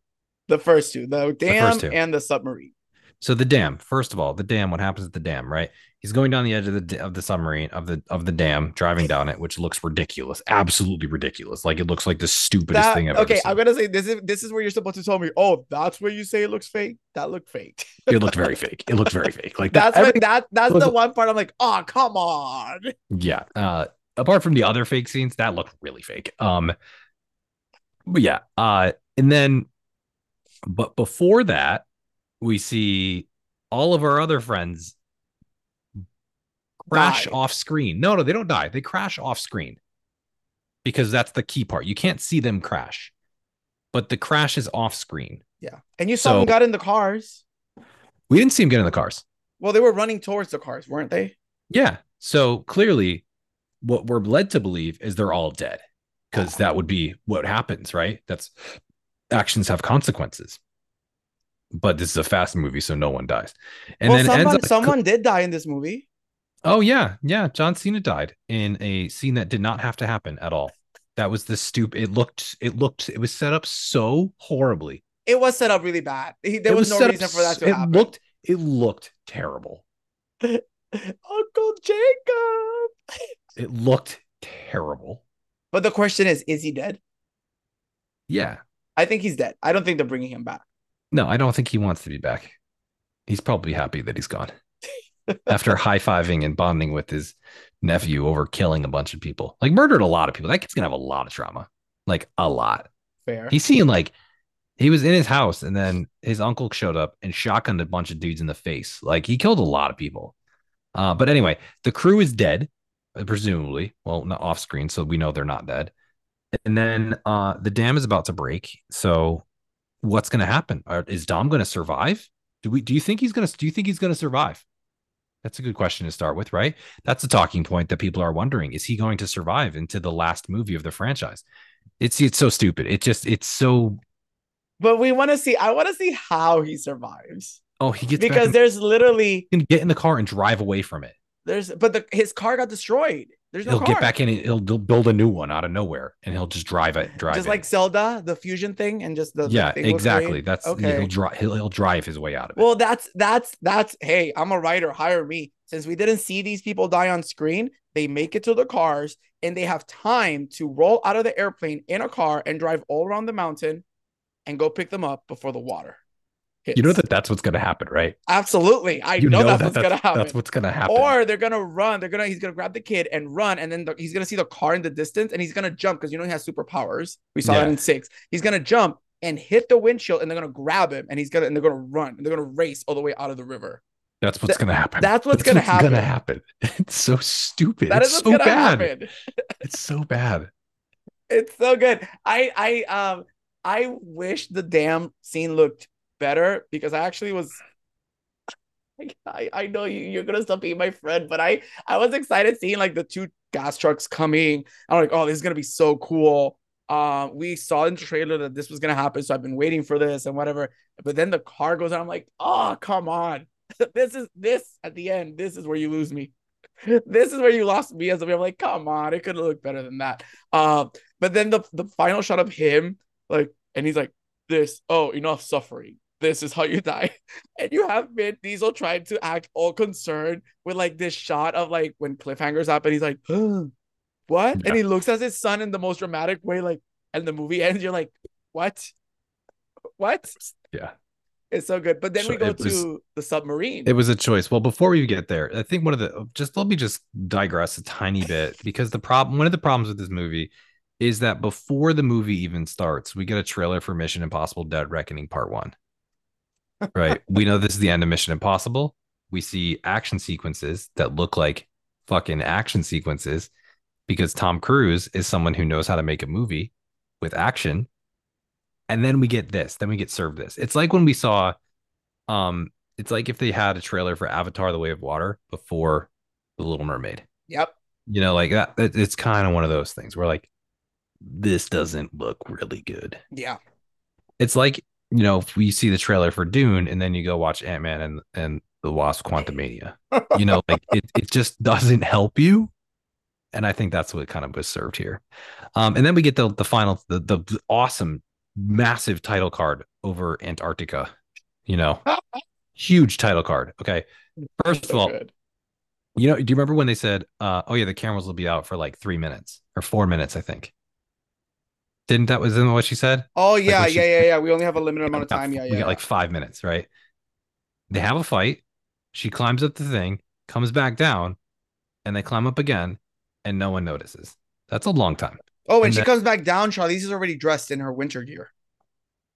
The first two, the dam the and the submarine. So the dam. First of all, the dam. What happens at the dam? Right. He's going down the edge of the of the submarine of the of the dam, driving down it, which looks ridiculous, absolutely ridiculous. Like it looks like the stupidest that, thing ever. Okay, I'm gonna say this is this is where you're supposed to tell me. Oh, that's where you say it looks fake. That looked fake. it looked very fake. It looked very fake. Like that's that, that that's the one part I'm like, oh come on. Yeah. Uh, apart from the other fake scenes, that looked really fake. Um, but yeah. Uh, and then, but before that, we see all of our other friends crash die. off screen. No, no, they don't die. They crash off screen because that's the key part. You can't see them crash, but the crash is off screen. Yeah. And you saw so, them got in the cars. We didn't see them get in the cars. Well, they were running towards the cars, weren't they? Yeah. So clearly, what we're led to believe is they're all dead because that would be what happens, right? That's actions have consequences. But this is a fast movie, so no one dies. And well, then someone up, someone did die in this movie. Oh yeah, yeah. John Cena died in a scene that did not have to happen at all. That was the stupid. It looked. It looked. It was set up so horribly. It was set up really bad. He, there It was, no up reason for that to it happen. looked. It looked terrible. <laughs> Uncle Jacob. It looked terrible. But the question is, is he dead? Yeah. I think he's dead. I don't think they're bringing him back. No, I don't think he wants to be back. He's probably happy that he's gone. After <laughs> high fiving and bonding with his nephew over killing a bunch of people, like murdered a lot of people. That kid's gonna have a lot of trauma, like a lot. Fair. He's seeing like he was in his house and then his uncle showed up and shotgunned a bunch of dudes in the face. Like he killed a lot of people. Uh, but anyway, the crew is dead, presumably. Well, not off screen, so we know they're not dead. And then uh, the dam is about to break. So what's going to happen? Are, is Dom going to survive? Do we? Do you think he's going to? Do you think he's going to survive? That's a good question to start with, right? That's a talking point that people are wondering: Is he going to survive into the last movie of the franchise? It's it's so stupid. It just it's so but we want to see. I want to see how he survives Oh, he gets because there's literally he can get in the car and drive away from it. there's but the his car got destroyed. There's no he'll car. get back in. He'll, he'll build a new one out of nowhere, and he'll just drive it. Drive just it. like Zelda, the fusion thing, and just the yeah, exactly. That's okay. he'll drive. He'll, he'll drive his way out of it. Well, that's that's that's hey, I'm a writer, hire me. Since we didn't see these people die on screen, they make it to the cars and they have time to roll out of the airplane in a car and drive all around the mountain and go pick them up before the water. Hits. you know that that's what's going to happen, right? absolutely. I you know, that's that what's gonna happen. That's what's going to happen. or they're gonna run. They're gonna he's gonna grab the kid and run, and then the, he's gonna see the car in the distance, and he's gonna jump because you know he has superpowers. We saw that in six. He's gonna jump and hit the windshield, and they're gonna grab him, and he's gonna and they're gonna run, and they're gonna race all the way out of the river. that's what's going to happen. that's what's gonna gonna happen. happen. <laughs> It's so stupid. That is it's so bad. happen. It's so bad. <laughs> It's so good. I I um I wish the damn scene looked better because I actually was. I, I know you, you're gonna stop being my friend, but I I was excited seeing like the two gas trucks coming. I'm like, oh, this is gonna be so cool. Um, we saw in the trailer that this was gonna happen, so I've been waiting for this and whatever. But then the car goes out. I'm like, oh, come on. <laughs> this is this at the end. This is where you lose me. <laughs> This is where you lost me as a I'm like, come on, it could looked better than that. Um, but then the the final shot of him, like, and he's like, this, oh, enough suffering. This is how you <laughs> die. And you have Vin Diesel trying to act all concerned with like this shot of like when cliffhangers up and he's like, <gasps> what? Yeah. And he looks at his son in the most dramatic way, like, and the movie <laughs> ends, you're like, what? What? Yeah. It's so good. But then we go was- to the submarine. It was a choice. Well, before we get there, I think one of the just let me just digress a tiny bit <laughs> because the problem one of the problems with this movie is that before the movie even starts, we get a trailer for Mission Impossible Dead Reckoning Part 1. Right? we know this is the end of Mission Impossible. We see action sequences that look like fucking action sequences because Tom Cruise is someone who knows how to make a movie with action. And then we get this, then we get served this. It's like when we saw um it's like if they had a trailer for Avatar: The Way of Water before The Little Mermaid. yep. You know, like that. It's kind of one of those things where like this doesn't look really good. Yeah. It's like you know if we see the trailer for Dune and then you go watch Ant Man and and the Wasp: Quantumania. You know, like it it just doesn't help you. And I think that's what kind of was served here. Um, and then we get the the final the the awesome massive title card over Antarctica. You know, <laughs> huge title card. Okay. First So of all, good. you know, do you remember when they said, uh, oh yeah, the cameras will be out for like three minutes or four minutes, I think. Didn't that was in what she said? Oh yeah, when she- yeah, yeah, yeah. We only have a limited amount of We time. Yeah, we yeah. got like five minutes, right? They have a fight. She climbs up the thing, comes back down, and they climb up again, and no one notices. That's a long time. oh, when and she that- comes back down, Charlize is already dressed in her winter gear.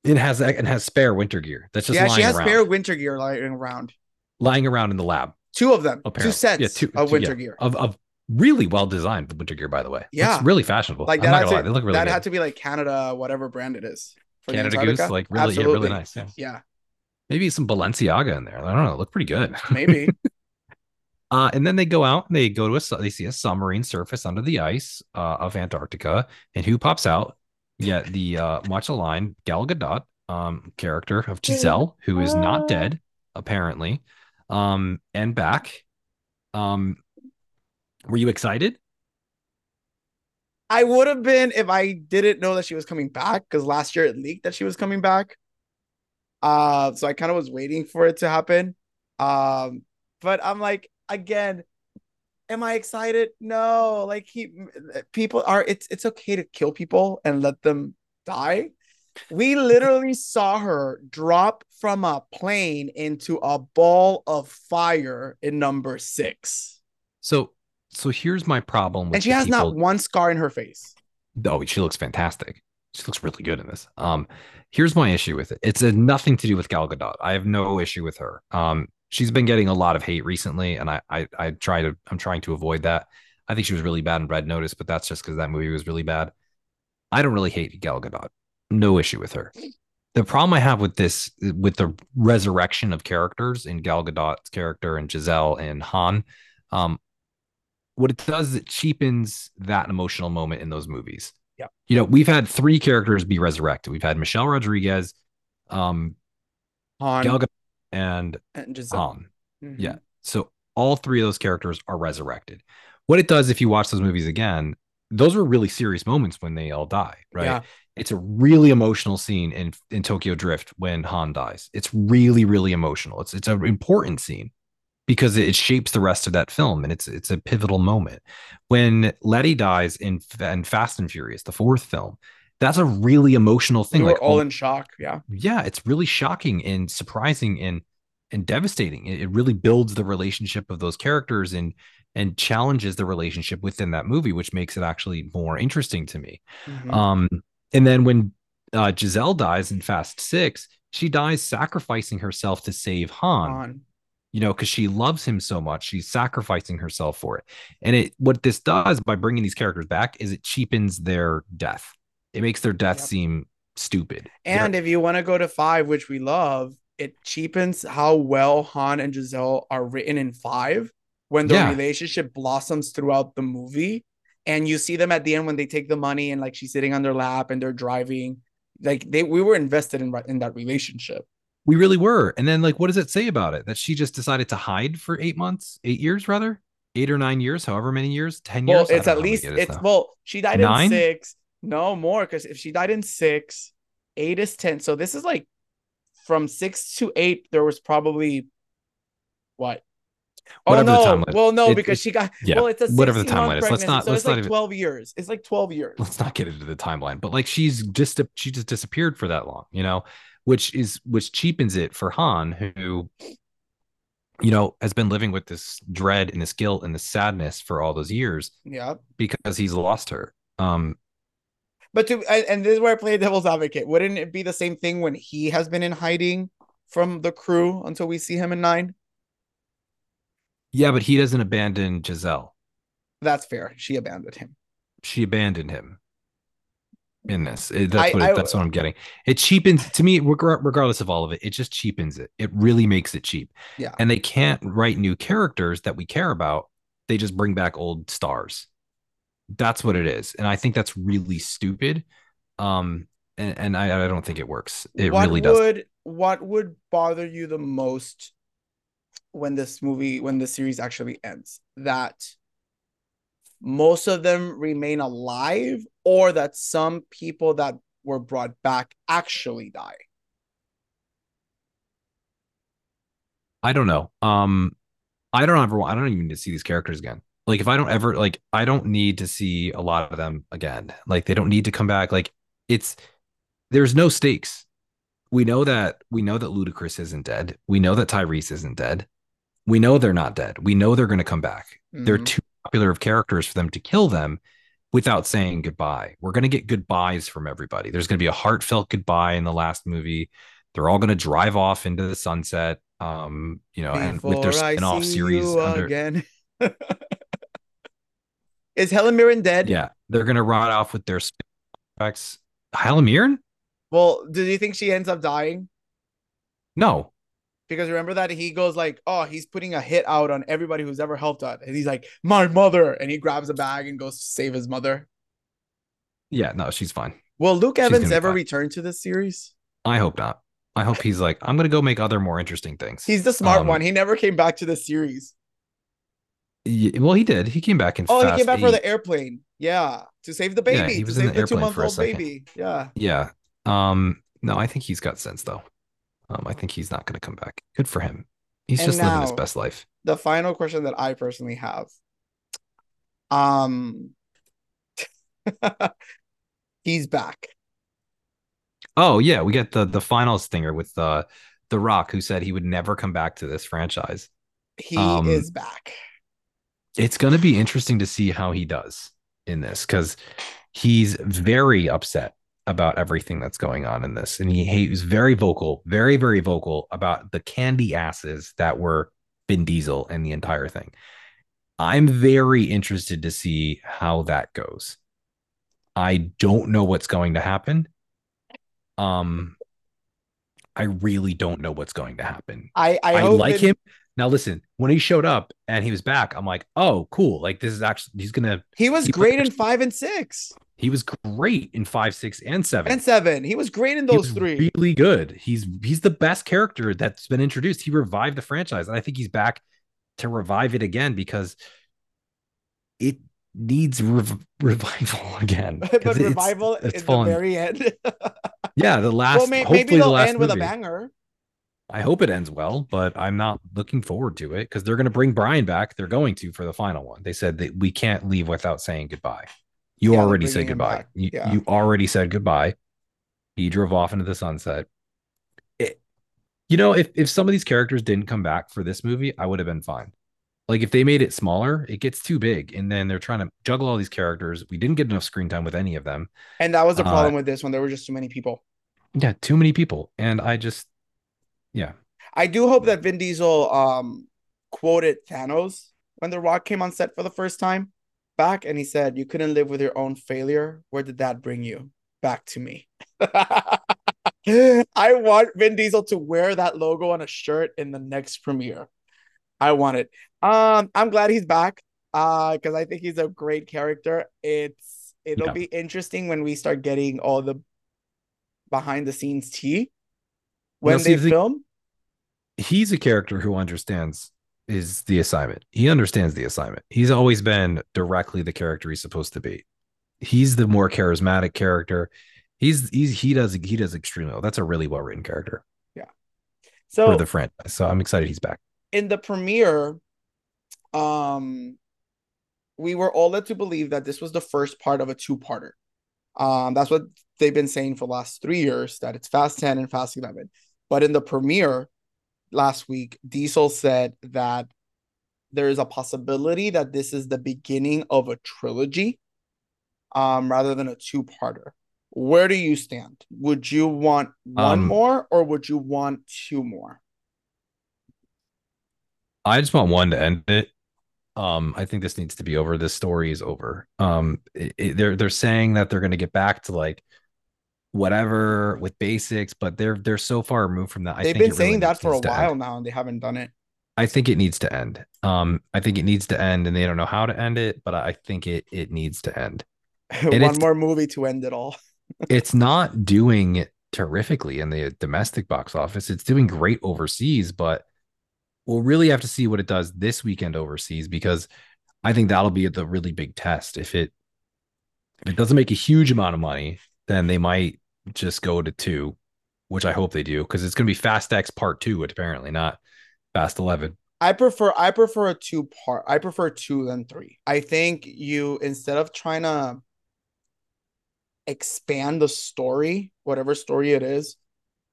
It has it has spare winter gear that's just yeah, lying she has around, spare winter gear lying around. lying around in the lab. Two of them. Apparently, Two sets yeah, two, of two- winter yeah, gear. of of really well designed winter gear, by the way. Yeah. it's really fashionable. Like I'm that had gonna to, lie, they look really that had to be like Canada, whatever brand it is. for Canada Goose, like really, yeah, really nice. Yeah. Yeah, Maybe some Balenciaga in there. I don't know. Look pretty good. <laughs> maybe. Uh, and then they go out and they go to a they see a submarine surface under the ice uh, of Antarctica, and who pops out? Yeah, the uh, watch the line Gal Gadot um, character of Giselle, who is not dead apparently, um, and back. Um, were you excited? I would have been if I didn't know that she was coming back because last year it leaked that she was coming back. Uh, so I kind of was waiting for it to happen. Um, but I'm like, again, am I excited? No, like he people are it's it's okay to kill people and let them die. We <laughs> literally saw her drop from a plane into a ball of fire in number six. So so here's my problem and she has people... not one scar in her face. Oh, she looks fantastic. She looks really good in this. Um, here's my issue with it. It's nothing to do with Gal Gadot. I have no issue with her. Um, she's been getting a lot of hate recently, and I I, I try to I'm trying to avoid that. I think she was really bad in Red Notice, but that's just because that movie was really bad. I don't really hate Gal Gadot. No issue with her. The problem I have with this, with the resurrection of characters in Gal Gadot's character and Giselle and Han, um, what it does is it cheapens that emotional moment in those movies. Yeah. You know, we've had three characters be resurrected. We've had Michelle Rodriguez, um, Han, Gal Gadot, and, and Giselle. Han. Mm-hmm. Yeah. So all three of those characters are resurrected. What it does if you watch those movies again, those were really serious moments when they all die, right? Yeah. It's a really emotional scene in in Tokyo Drift when Han dies. It's really really emotional. It's it's an important scene because it shapes the rest of that film and it's it's a pivotal moment. When Letty dies in, in Fast and Furious, the fourth film, that's a really emotional thing. We like all oh, in shock. Yeah. Yeah. It's really shocking and surprising and and devastating. It, it really builds the relationship of those characters and and challenges the relationship within that movie, which makes it actually more interesting to me. Mm-hmm. Um, and then when uh, Giselle dies in Fast Six, she dies sacrificing herself to save Han. Han you know, because she loves him so much, she's sacrificing herself for it. And it what this does by bringing these characters back is it cheapens their death. It makes their death yep. seem stupid. And They're, if you want to go to five, which we love, it cheapens how well Han and Giselle are written in five when the yeah. relationship blossoms throughout the movie. And you see them at the end when they take the money and like she's sitting on their lap and they're driving. Like they we were invested in in that relationship. We really were. And then, like, what does it say about it? That she just decided to hide for eight months, eight years, rather, eight or nine years, however many years, ten well, years. Well, it's at least it it's well, she died nine? in six. No more, because if she died in six, eight is ten. So this is like from six to eight. There was probably what oh, whatever oh, no. Well, no, it, because it, she got yeah, well, it's a whatever the timeline is. Let's not so let's it's not like even, 12 years. It's like 12 years. Let's not get into the timeline. But like she's just she just disappeared for that long, you know which is which cheapens it for Han, who you know has been living with this dread and this guilt and this sadness for all those years. Yeah, because he's lost her. Um, but to and this is where I play <laughs> devil's advocate. Wouldn't it be the same thing when he has been in hiding from the crew until we see him in nine? Yeah, but he doesn't abandon Giselle. That's fair. She abandoned him. She abandoned him in this. It, that's I, what it, I, that's what I'm getting. It cheapens to me, regardless of all of it. It just cheapens it. It really makes it cheap. Yeah. And they can't write new characters that we care about. They just bring back old stars. That's what it is, and I think that's really stupid. Um, and, and I, I don't think it works. It what really does. Would what would bother you the most when this movie, when the series actually ends? That most of them remain alive or that some people that were brought back actually die? I don't know. Um, I don't ever. Want I don't even need to see these characters again. Like, if I don't ever like, I don't need to see a lot of them again. Like, they don't need to come back. Like, it's there's no stakes. We know that we know that Ludacris isn't dead. We know that Tyrese isn't dead. We know they're not dead. We know they're going to come back. Mm-hmm. They're too popular of characters for them to kill them without saying goodbye. We're going to get goodbyes from everybody. There's going to be a heartfelt goodbye in the last movie. They're all going to drive off into the sunset. Um, you know, Before and with their spin-off series under again. <laughs> Is Helen Mirren dead? Yeah, they're going to ride off with their spin-offs. Helen Mirren? Well, do you think she ends up dying? No, because remember that he goes like, "Oh, he's putting a hit out on everybody who's ever helped out," and he's like, "My mother," and he grabs a bag and goes to save his mother. Yeah, no, she's fine. Will Luke Evans ever return to this series? I hope not. I hope he's like, I'm gonna go make other more interesting things. He's the smart Um, one. He never came back to the series. y- well, he did. He came back in. Oh, he came back for the airplane. Yeah, to save the Yeah, baby. he to was in save the the two airplane month for a old second. baby. Yeah. Yeah. Um. No, I think he's got sense though. Um. I think he's not gonna come back. Good for him. He's And just living his best life. The final question that I personally have. Um, <laughs> he's back. Oh yeah, we get the the final stinger with uh the Rock, who said he would never come back to this franchise. He Um, is back. It's gonna be interesting to see how he does in this because he's very upset about everything that's going on in this, and he, he was very vocal, very very vocal about the candy asses that were Vin Diesel and the entire thing. I'm very interested to see how that goes. I don't know what's going to happen. Um, I really don't know what's going to happen. I I, I, like it- him. Now listen, when he showed up and he was back, I'm like, oh, cool. Like this is actually he's gonna. He was he great in five and six He was great in five, six, and seven. and seven. He was great in He those was three. really good. He's he's the best character that's been introduced. He revived the franchise, and I think he's back to revive it again because it needs rev- revival <laughs> again. <laughs> but revival it's the very end. <laughs> Yeah, the last. well, may- hopefully maybe they'll last end with a banger. I hope it ends well, but I'm not looking forward to it because they're going to bring Brian back. They're going to for the final one. They said that we can't leave without saying goodbye. You Yeah, already said goodbye. You, Yeah. you already said goodbye. He drove off into the sunset. It, you know, if if some of these characters didn't come back for this movie, I would have been fine. Like if they made it smaller, it gets too big, and then they're trying to juggle all these characters. We didn't get enough screen time with any of them. And that was the Uh, problem with this one. There were just too many people. Yeah, too many people, and I just, yeah, I do hope that Vin Diesel um quoted Thanos when The Rock came on set for the first time back, and he said, "You couldn't live with your own failure. Where did that bring you? Back to me." <laughs> I want Vin Diesel to wear that logo on a shirt in the next premiere. I want it. Um, I'm glad he's back. Uh, because I think he's a great character. It's it'll Yeah. be interesting when we start getting all the behind the scenes tea when they film. He's a character who understands is the assignment. He understands the assignment. He's always been directly the character he's supposed to be. He's the more charismatic character. He's he's he does he does extremely well. That's a really well written character Yeah. So for the franchise. So I'm excited he's back. in the premiere, um, we were all led to believe that this was the first part of a two-parter. Um, that's what they've been saying for the last three years that it's Fast 10 and Fast 11. But in the premiere last week, Diesel said that there is a possibility that this is the beginning of a trilogy, um, rather than a two-parter. Where do you stand? Would you want one Um, more or would you want two more? I just want one to end it. Um, I think this needs to be over. This story is over. Um, it- it- they're they're saying that they're going to get back to like whatever with basics, but they're they're so far removed from that. I They've been it really saying that for a to end. while now and they haven't done it. I think it needs to end. Um, I think it needs to end, and they don't know how to end it, but I think it it needs to end. <laughs> One more movie to end it all. <laughs> It's not doing terrifically in the domestic box office. It's doing great overseas, but we'll really have to see what it does this weekend overseas because I think that'll be the really big test. If it if it doesn't make a huge amount of money, then they might just go to two, which I hope they do because it's going to be Fast X Part Two, apparently not Fast Eleven. I prefer I prefer a two part. I prefer two than three. I think you instead of trying to expand the story, whatever story it is,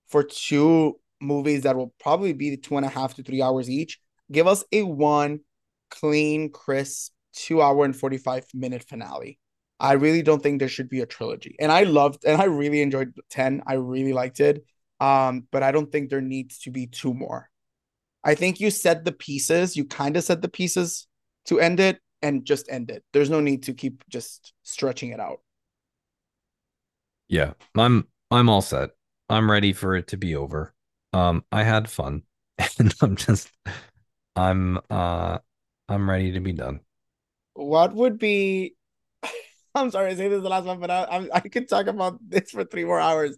for two movies that will probably be two and a half to three hours each, give us a one clean, crisp, two hour and 45 minute finale. I really don't think there should be a trilogy. And I loved and I really enjoyed 10. I really liked it. Um, but I don't think there needs to be two more. I think you set the pieces, you kind of set the pieces to end it and just end it. There's no need to keep just stretching it out. Yeah, I'm I'm all set. I'm ready for it to be over. Um, I had fun, <laughs> and I'm just I'm uh I'm ready to be done. What would be <laughs> I'm sorry to say this is the last one, but I, I'm, I could talk about this for three more hours.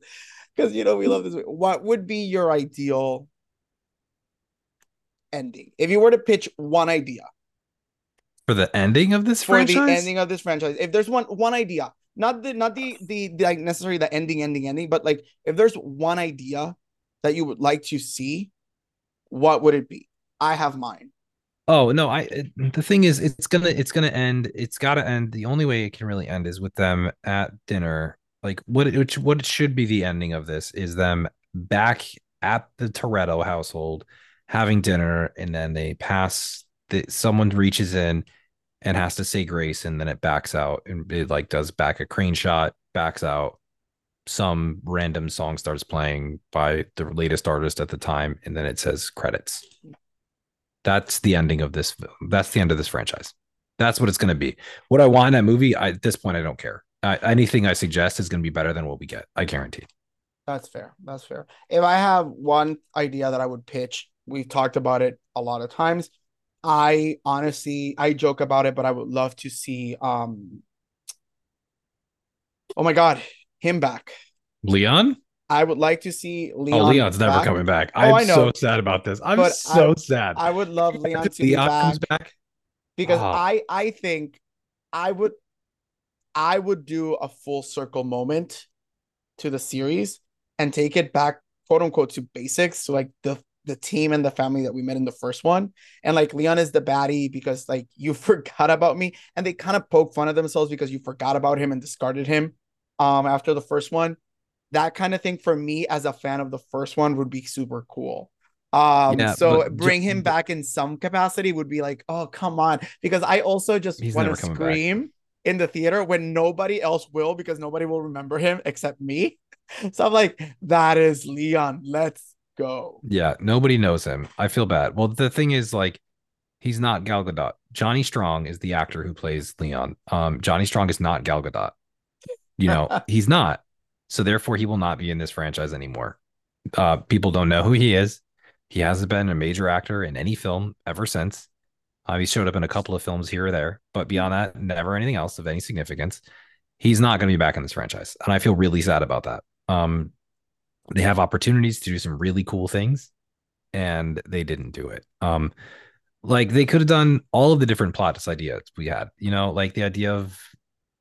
because you know we love this. What would be your ideal ending if you were to pitch one idea for the ending of this for franchise? the ending of this franchise? If there's one one idea, not the not the the, the like necessarily the ending, ending, ending, but like if there's one idea that you would like to see, what would it be? I have mine. Oh no, I the thing is it's gonna it's gonna end. It's gotta end. The only way it can really end is with them at dinner. Like what it what it should be the ending of this is them back at the Toretto household having dinner, and then they pass the someone reaches in and has to say grace, and then it backs out and it like does back a crane shot, backs out. Some random song starts playing by the latest artist at the time, and then it says credits. That's the ending of this. That's the end of this franchise. That's what it's going to be. What I want in that movie, I, at this point, I don't care. I, anything I suggest is going to be better than what we get. I guarantee. That's fair. That's fair. If I have one idea that I would pitch, we've talked about it a lot of times. I honestly, I joke about it, but I would love to see. um Oh my God, him back. Leon. I would like to see Leon. Oh, Leon's never back. coming back. Oh, I'm I know. so sad about this. I'm But so I- sad. I would love <laughs> Leon to be Leon back. comes back. because Ah. I I think I would I would do a full circle moment to the series and take it back quote unquote to basics to like the the team and the family that we met in the first one and like Leon is the baddie because like <laughs> you forgot about me and they kind of poke fun of themselves because you forgot about him and discarded him um after the first one that kind of thing for me as a fan of the first one would be super cool um, Yeah, so bring him back in some capacity would be like, oh come on, because I also just want to coming back. scream in the theater when nobody else will because nobody will remember him except me. <laughs> So I'm like, that is Leon. Let's go. Yeah, nobody knows him. I feel bad. Well, the thing is, like, he's not Gal Gadot. Johnny Strong is the actor who plays Leon. Um, Johnny Strong is not Gal Gadot. You know, <laughs> he's not. So therefore, he will not be in this franchise anymore. Uh, people don't know who he is. He hasn't been a major actor in any film ever since. Uh, he showed up in a couple of films here or there, but beyond that, never anything else of any significance. He's not going to be back in this franchise, and I feel really sad about that. Um, they have opportunities to do some really cool things, and they didn't do it. Um, like they could have done all of the different plot ideas we had. You know, like the idea of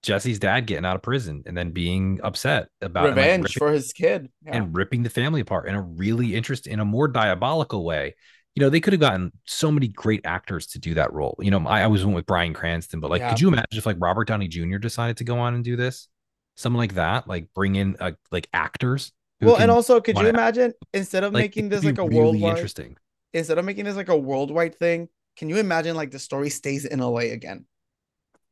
Jesse's dad getting out of prison and then being upset about like, Revenge ripping- for his kid. Yeah. and ripping the family apart in a really interesting, in a more diabolical way. You know, they could have gotten so many great actors to do that role. You know, I, I was went with Bryan Cranston, but like, Yeah. could you imagine if like Robert Downey Jr. decided to go on and do this? Someone like that, like bring in uh, like actors. well, and also, could you imagine instead of like, making this like a really worldwide, interesting. instead of making this like a worldwide thing, can you imagine like the story stays in LA again,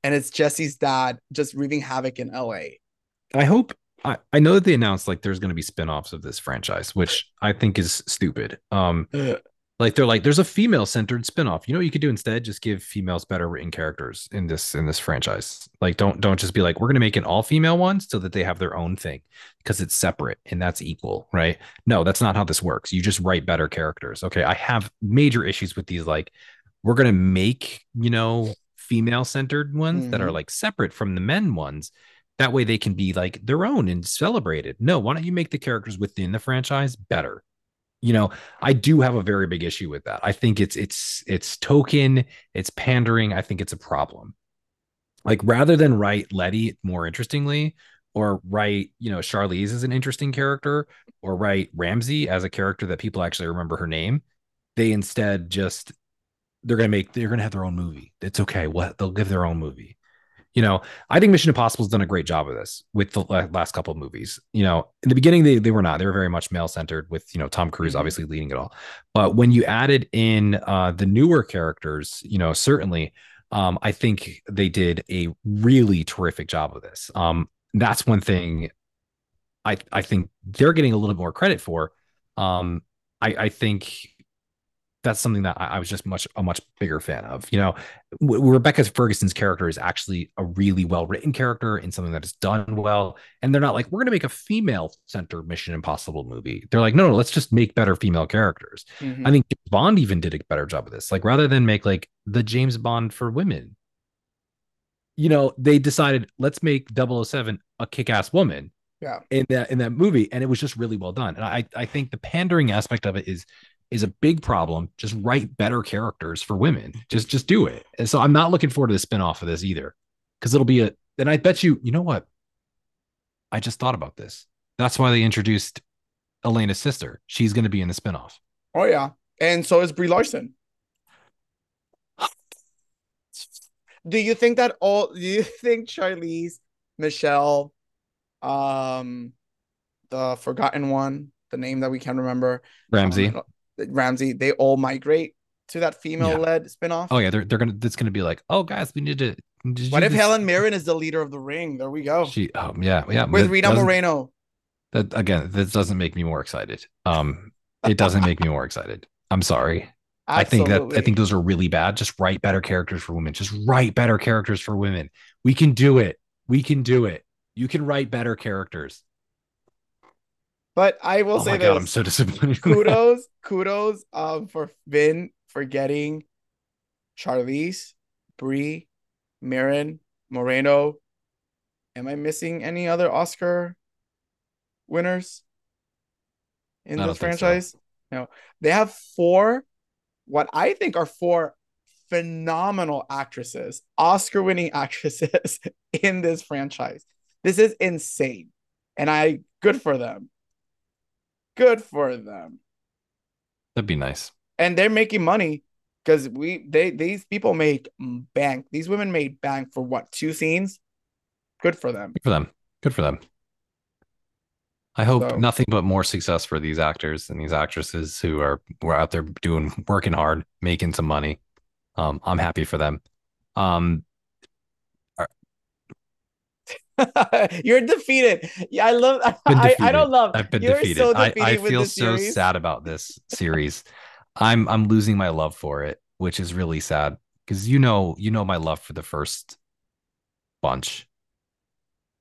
and it's Jesse's dad just wreaking havoc in LA. I hope I, I know that they announced like there's going to be spin-offs of this franchise, which I think is stupid. Um like they're like there's a female centered spin-off. You know what you could do instead? Just give females better written characters in this in this franchise. Like don't don't just be like we're going to make an all female one so that they have their own thing because it's separate and that's equal, right? No, that's not how this works. You just write better characters. Okay, I have major issues with these like we're going to make, you know, female centered ones that are Mhm. like separate from the men ones that way they can be like their own and celebrated. No, why don't you make the characters within the franchise better? You know, I do have a very big issue with that. I think it's it's it's token, it's pandering. I think it's a problem. Like rather than write Letty more interestingly, or write you know Charlize as an interesting character, or write Ramsey as a character that people actually remember her name, they instead just they're gonna make they're gonna have their own movie. It's okay. What they'll give their own movie. You know, I think Mission Impossible has done a great job of this with the last couple of movies. You know, in the beginning they they were not. They were very much male centered with you know Tom Cruise Mhm. obviously leading it all. But when you added in uh, the newer characters, you know, certainly, um, I think they did a really terrific job of this. Um, that's one thing I I think they're getting a little bit more credit for. Um, I I think that's something that I, I was just much a much bigger fan of. You know, Rebecca Ferguson's character is actually a really well written character and something that is done well. And they're not like we're going to make a female center Mission Impossible movie. They're like, no, no, let's just make better female characters. Mhm. I think Bond even did a better job of this. Like rather than make like the James Bond for women, you know, they decided let's make 007 a kick-ass woman Yeah. in that in that movie, and it was just really well done. And I I think the pandering aspect of it is is a big problem. Just write better characters for women. Just just do it. And so I'm not looking forward to the spinoff of this either, because it'll be a. And I bet you, you know what? I just thought about this. That's why they introduced Elena's sister. She's going to be in the spinoff. Oh yeah. And so is Brie Larson. Do you think that all do you <laughs> think Charlize, Michelle, um the forgotten one, the name that we can't remember, Ramsey. um, Ramsey, they all migrate to that female led spinoff? Oh yeah, they're they're gonna. It's gonna be like, oh guys, we need to. What if this." Helen Mirren is the leader of the ring? There we go. She. Oh yeah, yeah. With that Rita Moreno. That again, this doesn't make me more excited. Um, it doesn't make me more excited. I'm sorry. I think that I think those are really bad. Just write better characters for women. Just write better characters for women. We can do it. We can do it. You can write better characters. But I will oh say my this. god, I'm so disappointed. <laughs> kudos, kudos um for Vin for getting Charlize, Brie, Mirren, Moreno. Am I missing any other Oscar winners in the don't so. franchise? No. They have four, what I think are four phenomenal actresses, Oscar winning <laughs> actresses in this franchise. This is insane. And I good for them. Good for them That'd be nice. and they're making money because we they these people make bank. These women made bank for what two scenes? Good for them. Good for them. Good for them. I hope So- nothing but more success for these actors and these actresses who are were out there doing working hard, making some money. Um, I'm happy for them. Um, <laughs> You're defeated. Yeah, I love. I, I don't love. I've been You're defeated. so I, defeated I with feel so series. sad about this series. I'm I'm losing my love for it, which is really sad because you know you know my love for the first bunch.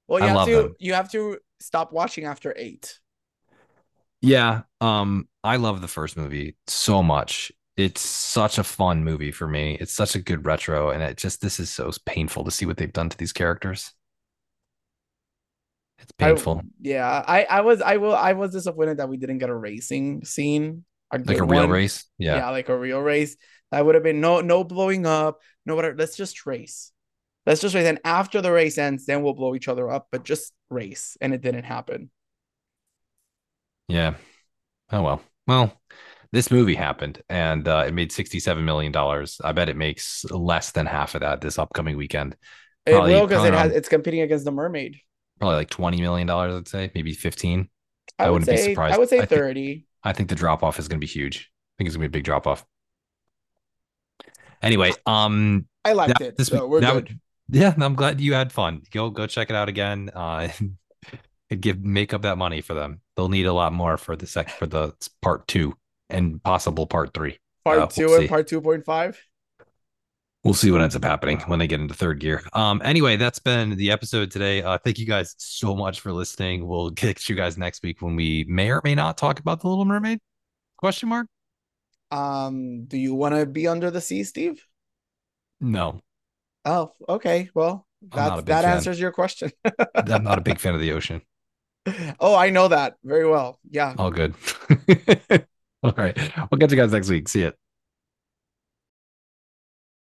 Well, you I have to. them. You have to stop watching after eight. Yeah, um, I love the first movie so much. It's such a fun movie for me. It's such a good retro, and it just this is so painful to see what they've done to these characters. It's I- painful, yeah, I I was I will I was disappointed that we didn't get a racing scene. A like a real one. race. Yeah. Yeah, like a real race. That would have been no no blowing up, no whatever. Let's just race. Let's just race. And after the race ends, then we'll blow each other up, but just race. And it didn't happen. yeah. Oh well. Well, this movie happened, and uh, it made sixty-seven million dollars. I bet it makes less than half of that this upcoming weekend. It will because it has it's competing against the mermaid. Probably like twenty million dollars. I'd say maybe fifteen. I, I would wouldn't be surprised. I would say I think- 30. I think the drop off is going to be huge. I think it's going to be a big drop off. Anyway, um, I liked that- it. this so we're that good. yeah, I'm glad you had fun. Go go check it out again. Uh, <laughs> give make up that money for them. They'll need a lot more for the sec for the part two and possible part three. part uh, two we'll and see. part 2.5. We'll see what ends up happening when they get into third gear. Um, anyway, that's been the episode today. Uh, thank you guys so much for listening. We'll get you guys next week when we may or may not talk about the Little Mermaid. Question mark? Um, do you want to be under the sea, Steve? No, Oh, okay. Well, I'm not a that's that fan. answers your question. <laughs> I'm not a big fan of the ocean. <laughs> oh, I know that very well. Yeah. All good. <laughs> All right. We'll catch you guys next week. See ya.